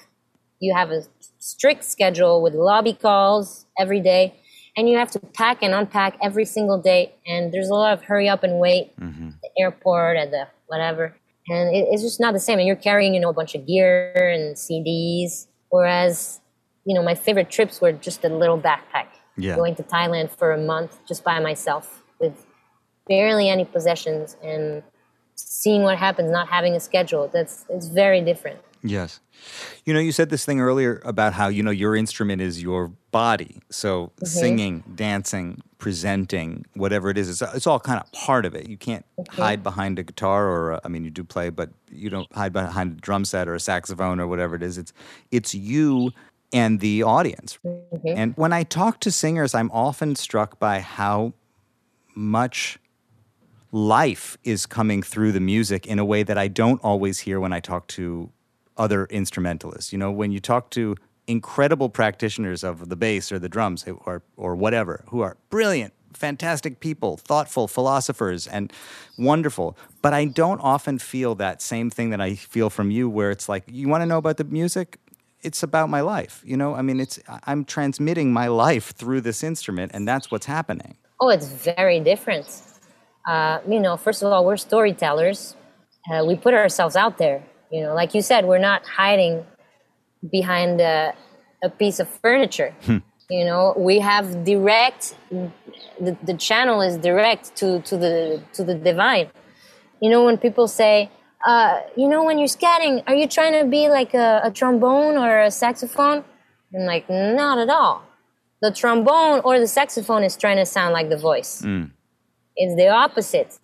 You have a strict schedule with lobby calls every day, and you have to pack and unpack every single day. And there's a lot of hurry up and wait Mm-hmm. at the airport, at the whatever. And it, it's just not the same. And you're carrying, you know, a bunch of gear and CDs. Whereas, you know, my favorite trips were just a little backpack. Yeah. Going to Thailand for a month just by myself with barely any possessions and seeing what happens, not having a schedule. That's it's very different. Yes. You know, you said this thing earlier about how, you know, your instrument is your body. So mm-hmm. singing, dancing, presenting, whatever it is, it's, it's all kind of part of it. You can't mm-hmm. hide behind a guitar or, a, I mean, you do play, but you don't hide behind a drum set or a saxophone or whatever it is. It's, it's you and the audience. Mm-hmm. And when I talk to singers, I'm often struck by how much life is coming through the music in a way that I don't always hear when I talk to other instrumentalists. You know, when you talk to incredible practitioners of the bass or the drums or or whatever, who are brilliant, fantastic people, thoughtful philosophers and wonderful, but I don't often feel that same thing that I feel from you where it's like you want to know about the music? It's about my life. You know, I mean it's I'm transmitting my life through this instrument and that's what's happening. Oh, it's very different. Uh, you know, first of all, we're storytellers. Uh, we put ourselves out there. You know, like you said, we're not hiding behind a, a piece of furniture. You know, we have direct. The, the channel is direct to, to the to the divine. You know, when people say, uh, you know, when you're scatting, are you trying to be like a, a trombone or a saxophone? I'm like, not at all. The trombone or the saxophone is trying to sound like the voice. It's the opposite.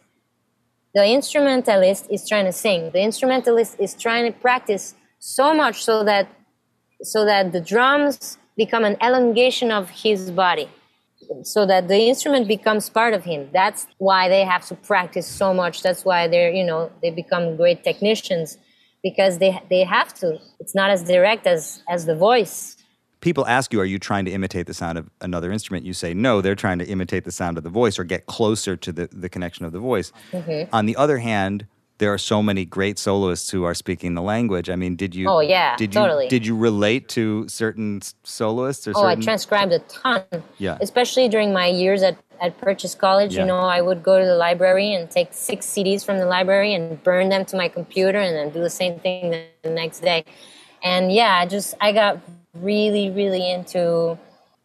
The instrumentalist is trying to sing. The instrumentalist is trying to practice so much so that so that the drums become an elongation of his body. So that the instrument becomes part of him. That's why they have to practice so much. That's why they're, you know, they become great technicians because they they have to. It's not as direct as as the voice. people ask you, are you trying to imitate the sound of another instrument? You say, no, they're trying to imitate the sound of the voice or get closer to the, the connection of the voice. Mm-hmm. On the other hand, there are so many great soloists who are speaking the language. I mean, did you? Oh, yeah, did you, totally. Did you relate to certain soloists or Oh, I transcribed a ton. Yeah. Especially during my years at, at Purchase College, Yeah. you know, I would go to the library and take six CDs from the library and burn them to my computer and then do the same thing the next day. And yeah, I just, I got really, really into,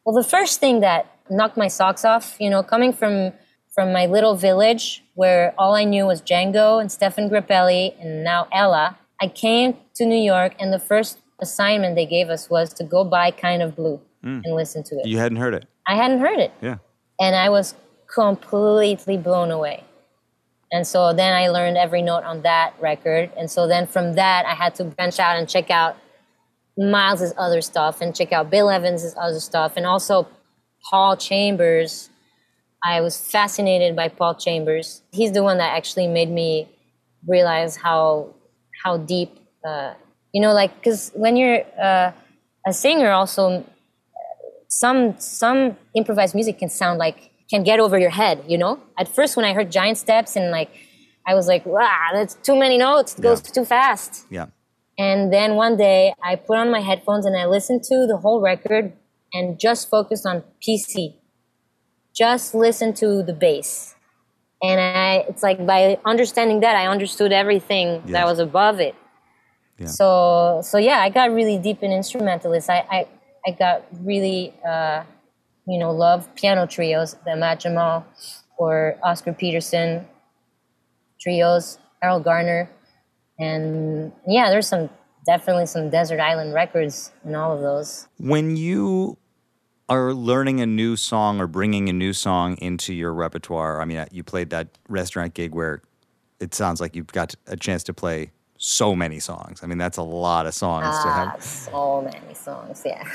well, the first thing that knocked my socks off, you know, coming from, from my little village where all I knew was Django and Stéphane Grappelli and now Ella, I came to New York and the first assignment they gave us was to go buy Kind of Blue hmm. and listen to it. you hadn't heard it. I hadn't heard it. Yeah. And I was completely blown away. And so then I learned every note on that record. And so then from that, I had to branch out and check out Miles's other stuff and check out Bill Evans' other stuff and also Paul Chambers. I was fascinated by Paul Chambers. He's the one that actually made me realize how how deep, uh, you know, like because when you're uh, a singer, also some some improvised music can sound like can get over your head you know at first when i heard giant steps and like i was like wow that's too many notes it goes Yeah. too fast Yeah. and then one day i put on my headphones and i listened to the whole record and just focused on pc just listen to the bass. And i it's like by understanding that i understood everything that was above it. Yeah. so so yeah i got really deep in instrumentalists. I i, I got really uh, you know love piano trios the Ahmad Jamal or oscar peterson trios Erroll Garner. And yeah there's some definitely some desert island records in all of those. When you are learning a new song or bringing a new song into your repertoire, I mean, you played that restaurant gig where it sounds like you've got a chance to play so many songs. I mean, that's a lot of songs to ah, have. so many songs yeah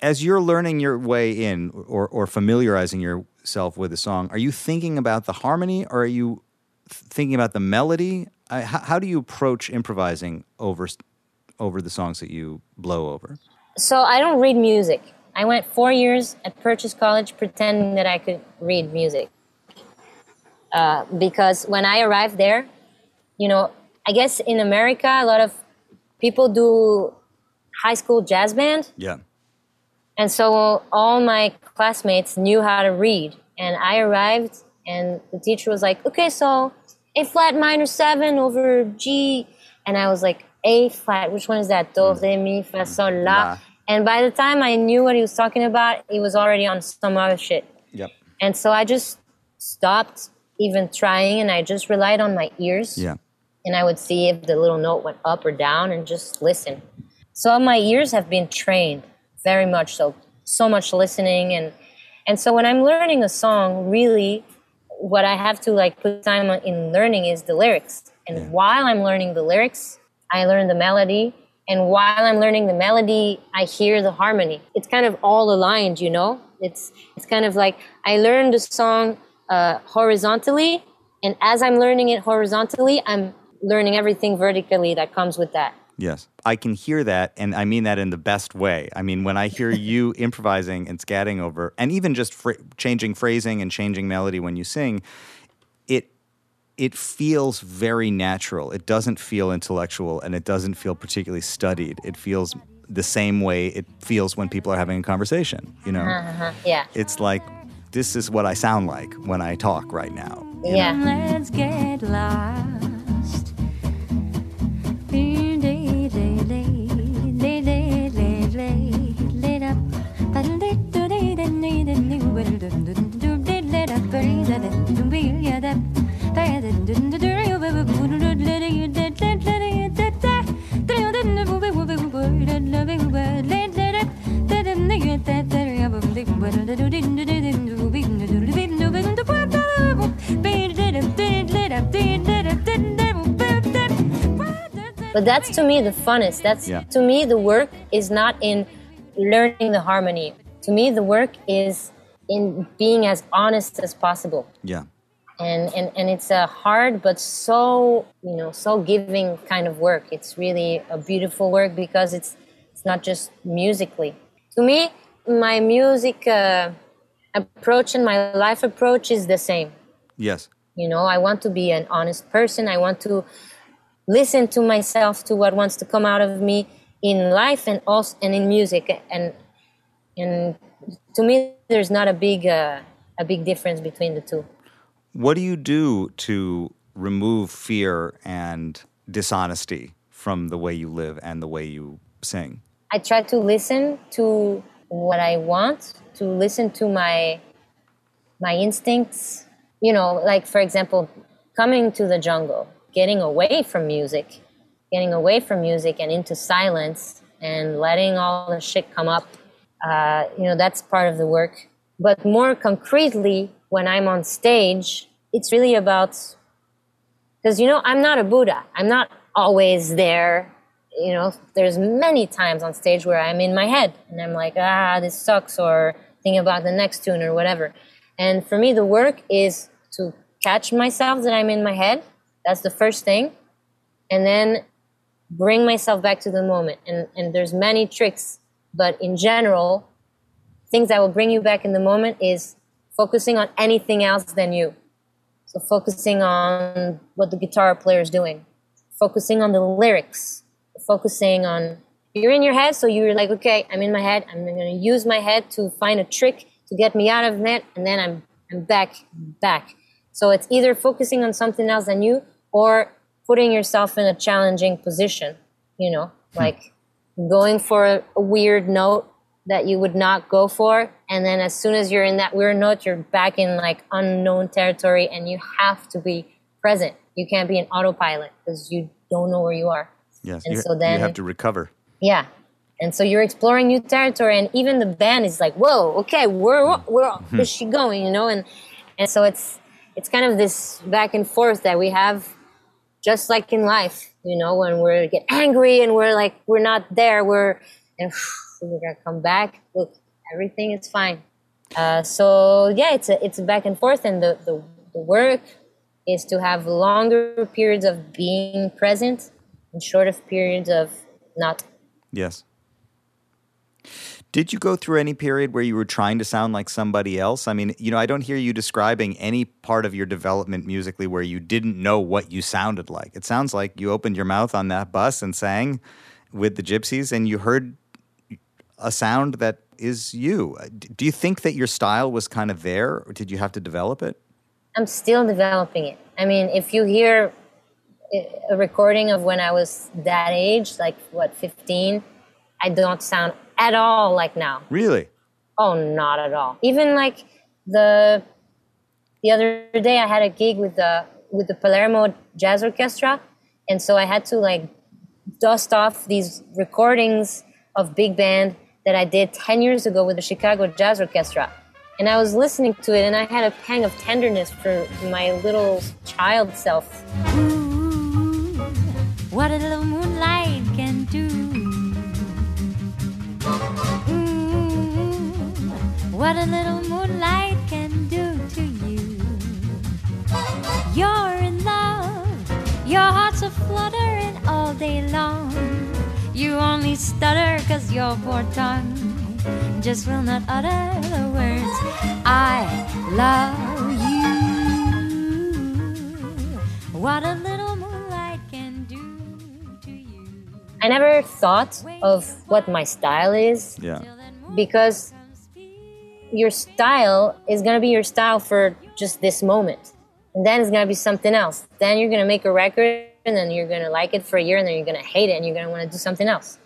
as you're learning your way in or, or familiarizing yourself with a song, are you thinking about the harmony or are you thinking about the melody? I, how, how do you approach improvising over over the songs that you blow over? So I don't read music. I went four years at Purchase College pretending that I could read music. Uh, because when I arrived there, you know, I guess in America, a lot of people do high school jazz band. Yeah. And so all my classmates knew how to read. And I arrived, and the teacher was like, okay, so A flat minor seven over G. And I was like, A flat, which one is that? Do, re, mi, fa, sol, la. And by the time I knew what he was talking about, he was already on some other shit. Yep. And so I just stopped even trying and I just relied on my ears Yeah. and I would see if the little note went up or down and just listen. So my ears have been trained very much so, so much listening and and so when I'm learning a song, really what I have to like put time in learning is the lyrics. And while I'm learning the lyrics, I learn the melody. And while I'm learning the melody, I hear the harmony. It's kind of all aligned, you know. It's it's kind of like I learned the song uh, horizontally, and as I'm learning it horizontally, I'm learning everything vertically that comes with that. Yes. I can hear that, and I mean that in the best way. I mean, when I hear you (laughs) improvising and scatting over, and even just fr- changing phrasing and changing melody when you sing, it feels very natural. It doesn't feel intellectual, and it doesn't feel particularly studied. It feels the same way it feels when people are having a conversation. You know, Uh-huh. Yeah, it's like this is what I sound like when I talk right now. yeah. Let's get lost. But that's to me the funnest. That's Yeah. to me the work is not in learning the harmony. To me the work is in being as honest as possible. Yeah. And and, and it's a hard but so you know so giving kind of work. It's really a beautiful work because it's it's not just musically. To me, my music uh, approach and my life approach is the same. Yes. You know, I want to be an honest person. I want to listen to myself to what wants to come out of me in life and also and in music. And and to me, there's not a big uh, a big difference between the two. What do you do to remove fear and dishonesty from the way you live and the way you sing? I try to listen to what I want, to listen to my my instincts. You know, like for example, coming to the jungle, getting away from music, getting away from music and into silence and letting all the shit come up. Uh, you know, that's part of the work. But more concretely, when I'm on stage, it's really about because you know i'm not a buddha i'm not always there you know there's many times on stage where i'm in my head and i'm like ah this sucks or thinking about the next tune or whatever and for me the work is to catch myself that i'm in my head that's the first thing. And then bring myself back to the moment. And and there's many tricks but in general things that will bring you back in the moment is focusing on anything else than you. So focusing on what the guitar player is doing, focusing on the lyrics, focusing on you're in your head, so you're like, okay, I'm in my head. I'm to use my head to find a trick to get me out of that, and then I'm I'm back back. So it's either focusing on something else than you, or putting yourself in a challenging position. You know, hmm. like going for a, weird note that you would not go for and then as soon as you're in that weird note you're back in like unknown territory and you have to be present you can't be an autopilot because you don't know where you are Yes. And so then you have to recover. yeah and so you're exploring new territory and even the band is like whoa okay where where hmm. is she going you know and and so it's it's kind of this back and forth that we have just like in life you know when we're get angry and we're like we're not there we're and (sighs) we're gonna come back. Look, everything is fine. Uh, so yeah, it's a it's a back and forth, and the, the the work is to have longer periods of being present and shorter periods of not. Yes. Did you go through any period where you were trying to sound like somebody else? I mean, you know, I don't hear you describing any part of your development musically where you didn't know what you sounded like. It sounds like you opened your mouth on that bus and sang with the Gypsies and you heard a sound that is you. Do you think that your style was kind of there or did you have to develop it? I'm still developing it. I mean, if you hear eh, a recording of when I was that age, like what, 15, I don't sound at all like now. Really? Oh, not at all. Even like the the other day, I had a gig with the with the Palermo Jazz Orchestra, and so I had to like dust off these recordings of big band that I did ten years ago with the Chicago Jazz Orchestra, and I was listening to it, and I had a pang of tenderness for my little child self. Ooh, what a little what a little moonlight can do to you. You're in love, your heart's a fluttering all day long. You only stutter cause your poor tongue just will not utter the words I love you. What a little moonlight can do to you. I never thought of what my style is Yeah. because your style is going to be your style for just this moment. And then it's going to be something else. Then you're going to make a record and then you're going to like it for a year and then you're going to hate it and you're going to want to do something else.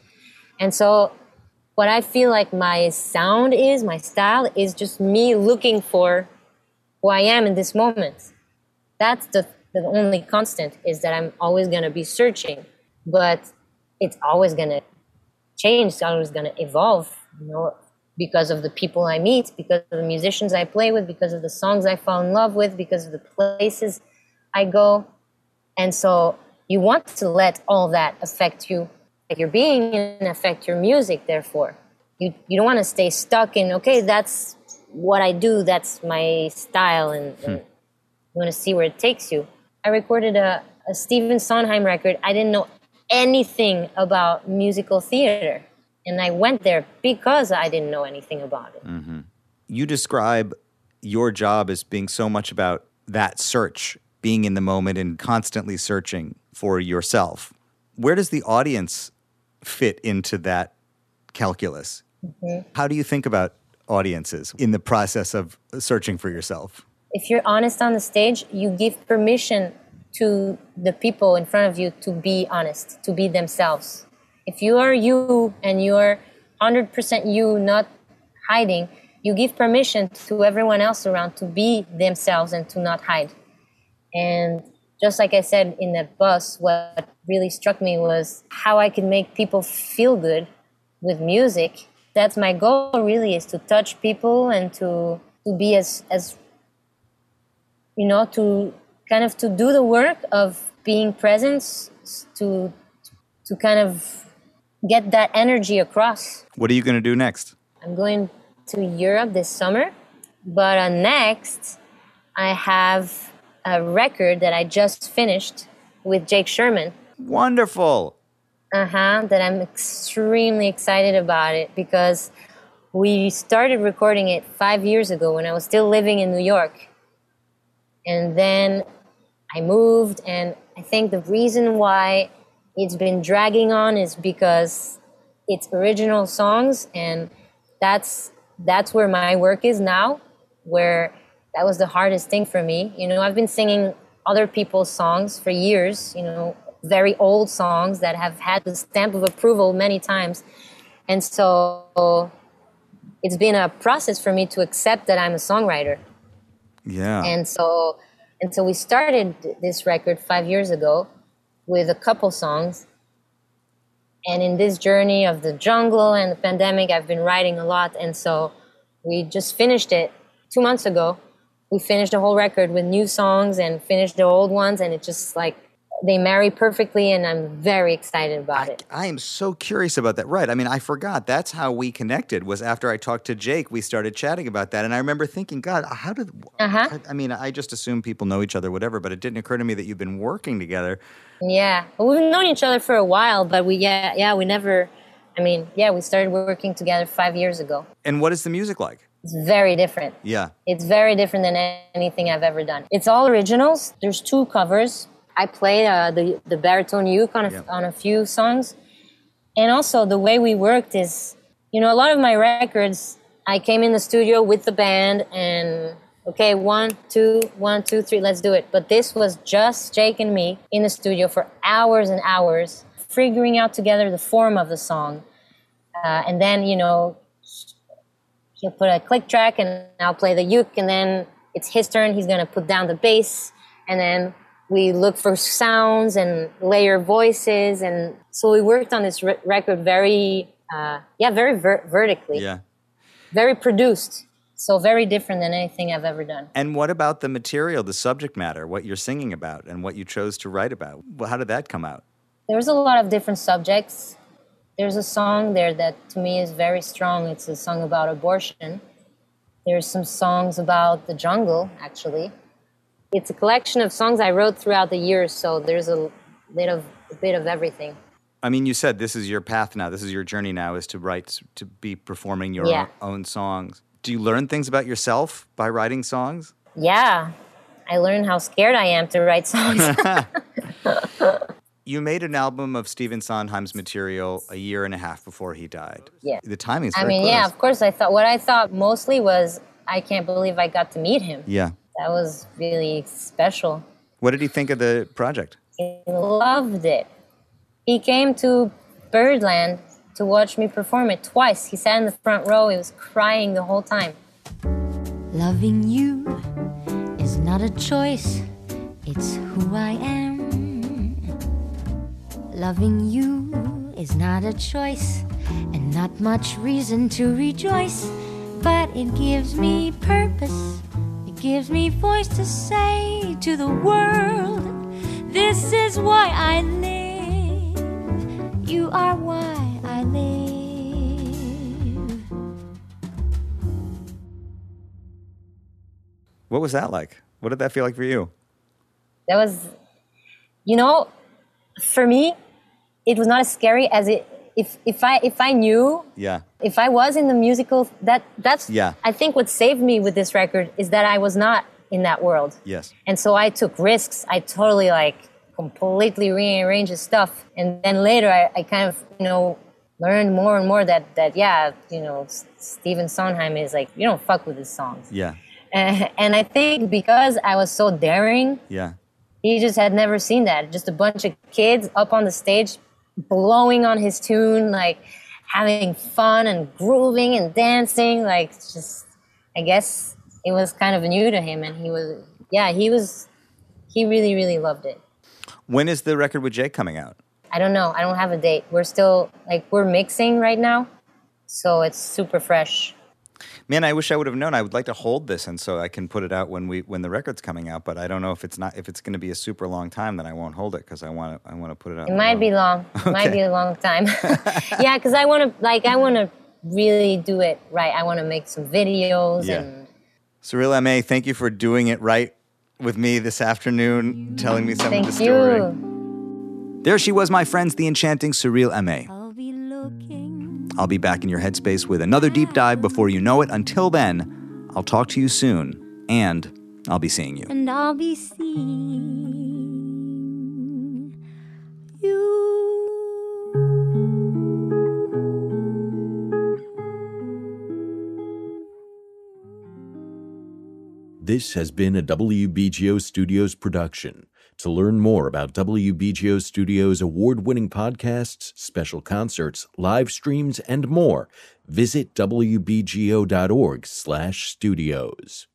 And so, what I feel like my sound is, my style is just me looking for who I am in this moment. That's the, the only constant is that I'm always going to be searching, but it's always going to change. It's always going to evolve, you know, because of the people I meet, because of the musicians I play with, because of the songs I fall in love with, because of the places I go. And so you want to let all that affect you, like your being and affect your music, therefore. You, you don't want to stay stuck in, okay, that's what I do, that's my style, and, hmm. and you want to see where it takes you. I recorded a, a Stephen Sondheim record. I didn't know anything about musical theater. And I went there because I didn't know anything about it. Mm-hmm. you describe your job as being so much about that search, being in the moment and constantly searching for yourself. Where does the audience fit into that calculus? Mm-hmm. How do you think about audiences in the process of searching for yourself? If you're honest on the stage, you give permission to the people in front of you to be honest, to be themselves. If you are you and you're 100% you, not hiding, you give permission to everyone else around to be themselves and to not hide. And just like I said in that bus, what really struck me was how I could make people feel good with music. That's my goal really is to touch people and to to be as as you know to kind of to do the work of being present to to kind of get that energy across. What are you going to do next? I'm going to Europe this summer, but uh, next I have a record that I just finished with Jake Sherman. Wonderful. Uh huh. That I'm extremely excited about it because we started recording it five years ago when I was still living in New York. And then I moved, and I think the reason why it's been dragging on is because it's original songs, and that's that's where my work is now. Where that was the hardest thing for me. You know, I've been singing other people's songs for years. You know, very old songs that have had the stamp of approval many times, and so it's been a process for me to accept that I'm a songwriter Yeah. and so and so we started this record five years ago with a couple songs. And in this journey of the jungle and the pandemic i've been writing a lot. And so we just finished it two months ago. We finished the whole record with new songs and finished the old ones. And it just like they marry perfectly, and I'm very excited about it. I am so curious about that. Right. I mean, I forgot. That's how we connected. Was after I talked to Jake, we started chatting about that, and I remember thinking, God, how did? Uh-huh. I, I mean, I just assume people know each other, whatever. But it didn't occur to me that you've been working together. Yeah, well, we've known each other for a while, but we yeah yeah we never. I mean, yeah, we started working together five years ago. And what is the music like? It's very different. Yeah. It's very different than anything I've ever done. It's all originals. There's two covers. I play uh, the the baritone uke on a, Yeah. on a few songs, and also the way we worked is, you know, a lot of my records. I came in the studio with the band and okay, one, two, one, two, three, let's do it. But this was just Jake and me in the studio for hours and hours, figuring out together the form of the song, uh, and then you know he'll put a click track and I'll play the uke and then it's his turn. He's gonna put down the bass and then we look for sounds and layer voices and so we worked on this re- record very uh, yeah very ver- vertically Yeah. very produced so very different than anything I've ever done. And what about the material, the subject matter, what you're singing about, and what you chose to write about? Well, how did that come out? There's a lot of different subjects. There's a song there that to me is very strong. It's a song about abortion. There's some songs about the jungle, actually. It's a collection of songs I wrote throughout the years, so there's a bit of a bit of everything. I mean, you said this is your path now. This is your journey now, is to write, to be performing your Yeah. own songs. Do you learn things about yourself by writing songs? Yeah, I learned how scared I am to write songs. (laughs) You made an album of Stephen Sondheim's material a year and a half before he died. Yeah. The timing's I mean, close. yeah, of course. I thought what I thought mostly was I can't believe I got to meet him. Yeah. That was really special. What did he think of the project? He loved it. He came to Birdland to watch me perform it twice. He sat in the front row. He was crying the whole time. Loving you is not a choice, it's who I am. Loving you is not a choice, and not much reason to rejoice, but it gives me purpose. It gives me voice to say to the world, This is why I live. You are why I live. What was that like? What did that feel like for you? That was, you know, for me, it was not as scary as it. If if I if I knew Yeah. if I was in the musical, that that's Yeah. I think what saved me with this record is that I was not in that world. Yes. And so I took risks. I totally like completely rearranged the stuff. And then later I, I kind of, you know, learned more and more that, that yeah, you know, S- Stephen Sondheim is like, you don't fuck with his songs. Yeah. And, and I think because I was so daring, Yeah. he just had never seen that. Just a bunch of kids up on the stage blowing on his tune, like having fun and grooving and dancing. Like, just, I guess it was kind of new to him. And he was, yeah, he was, he really, really loved it. When is the record with Jake coming out? I don't know. I don't have a date. We're still, like, we're mixing right now. So it's super fresh. Man, I wish I would have known. I would like to hold this, and so I can put it out when we when the record's coming out. But I don't know if it's not if it's going to be a super long time. Then I won't hold it because I want to I want to put it out. It might be long. It might be a long time. (laughs) (laughs) yeah, because I want to, like, I want to really do it right. I want to make some videos Yeah. and Cyrille Aimée, thank you for doing it right with me this afternoon, telling me some thank of the story. you. There she was, my friends, the enchanting Cyrille Aimée. I'll be looking. I'll be back in your headspace with another deep dive before you know it. Until then, I'll talk to you soon, and I'll be seeing you. and I'll be seeing you. This has been a WBGO Studios production. To learn more about WBGO Studios award winning podcasts, special concerts, live streams, and more, visit wbgo.org/studios.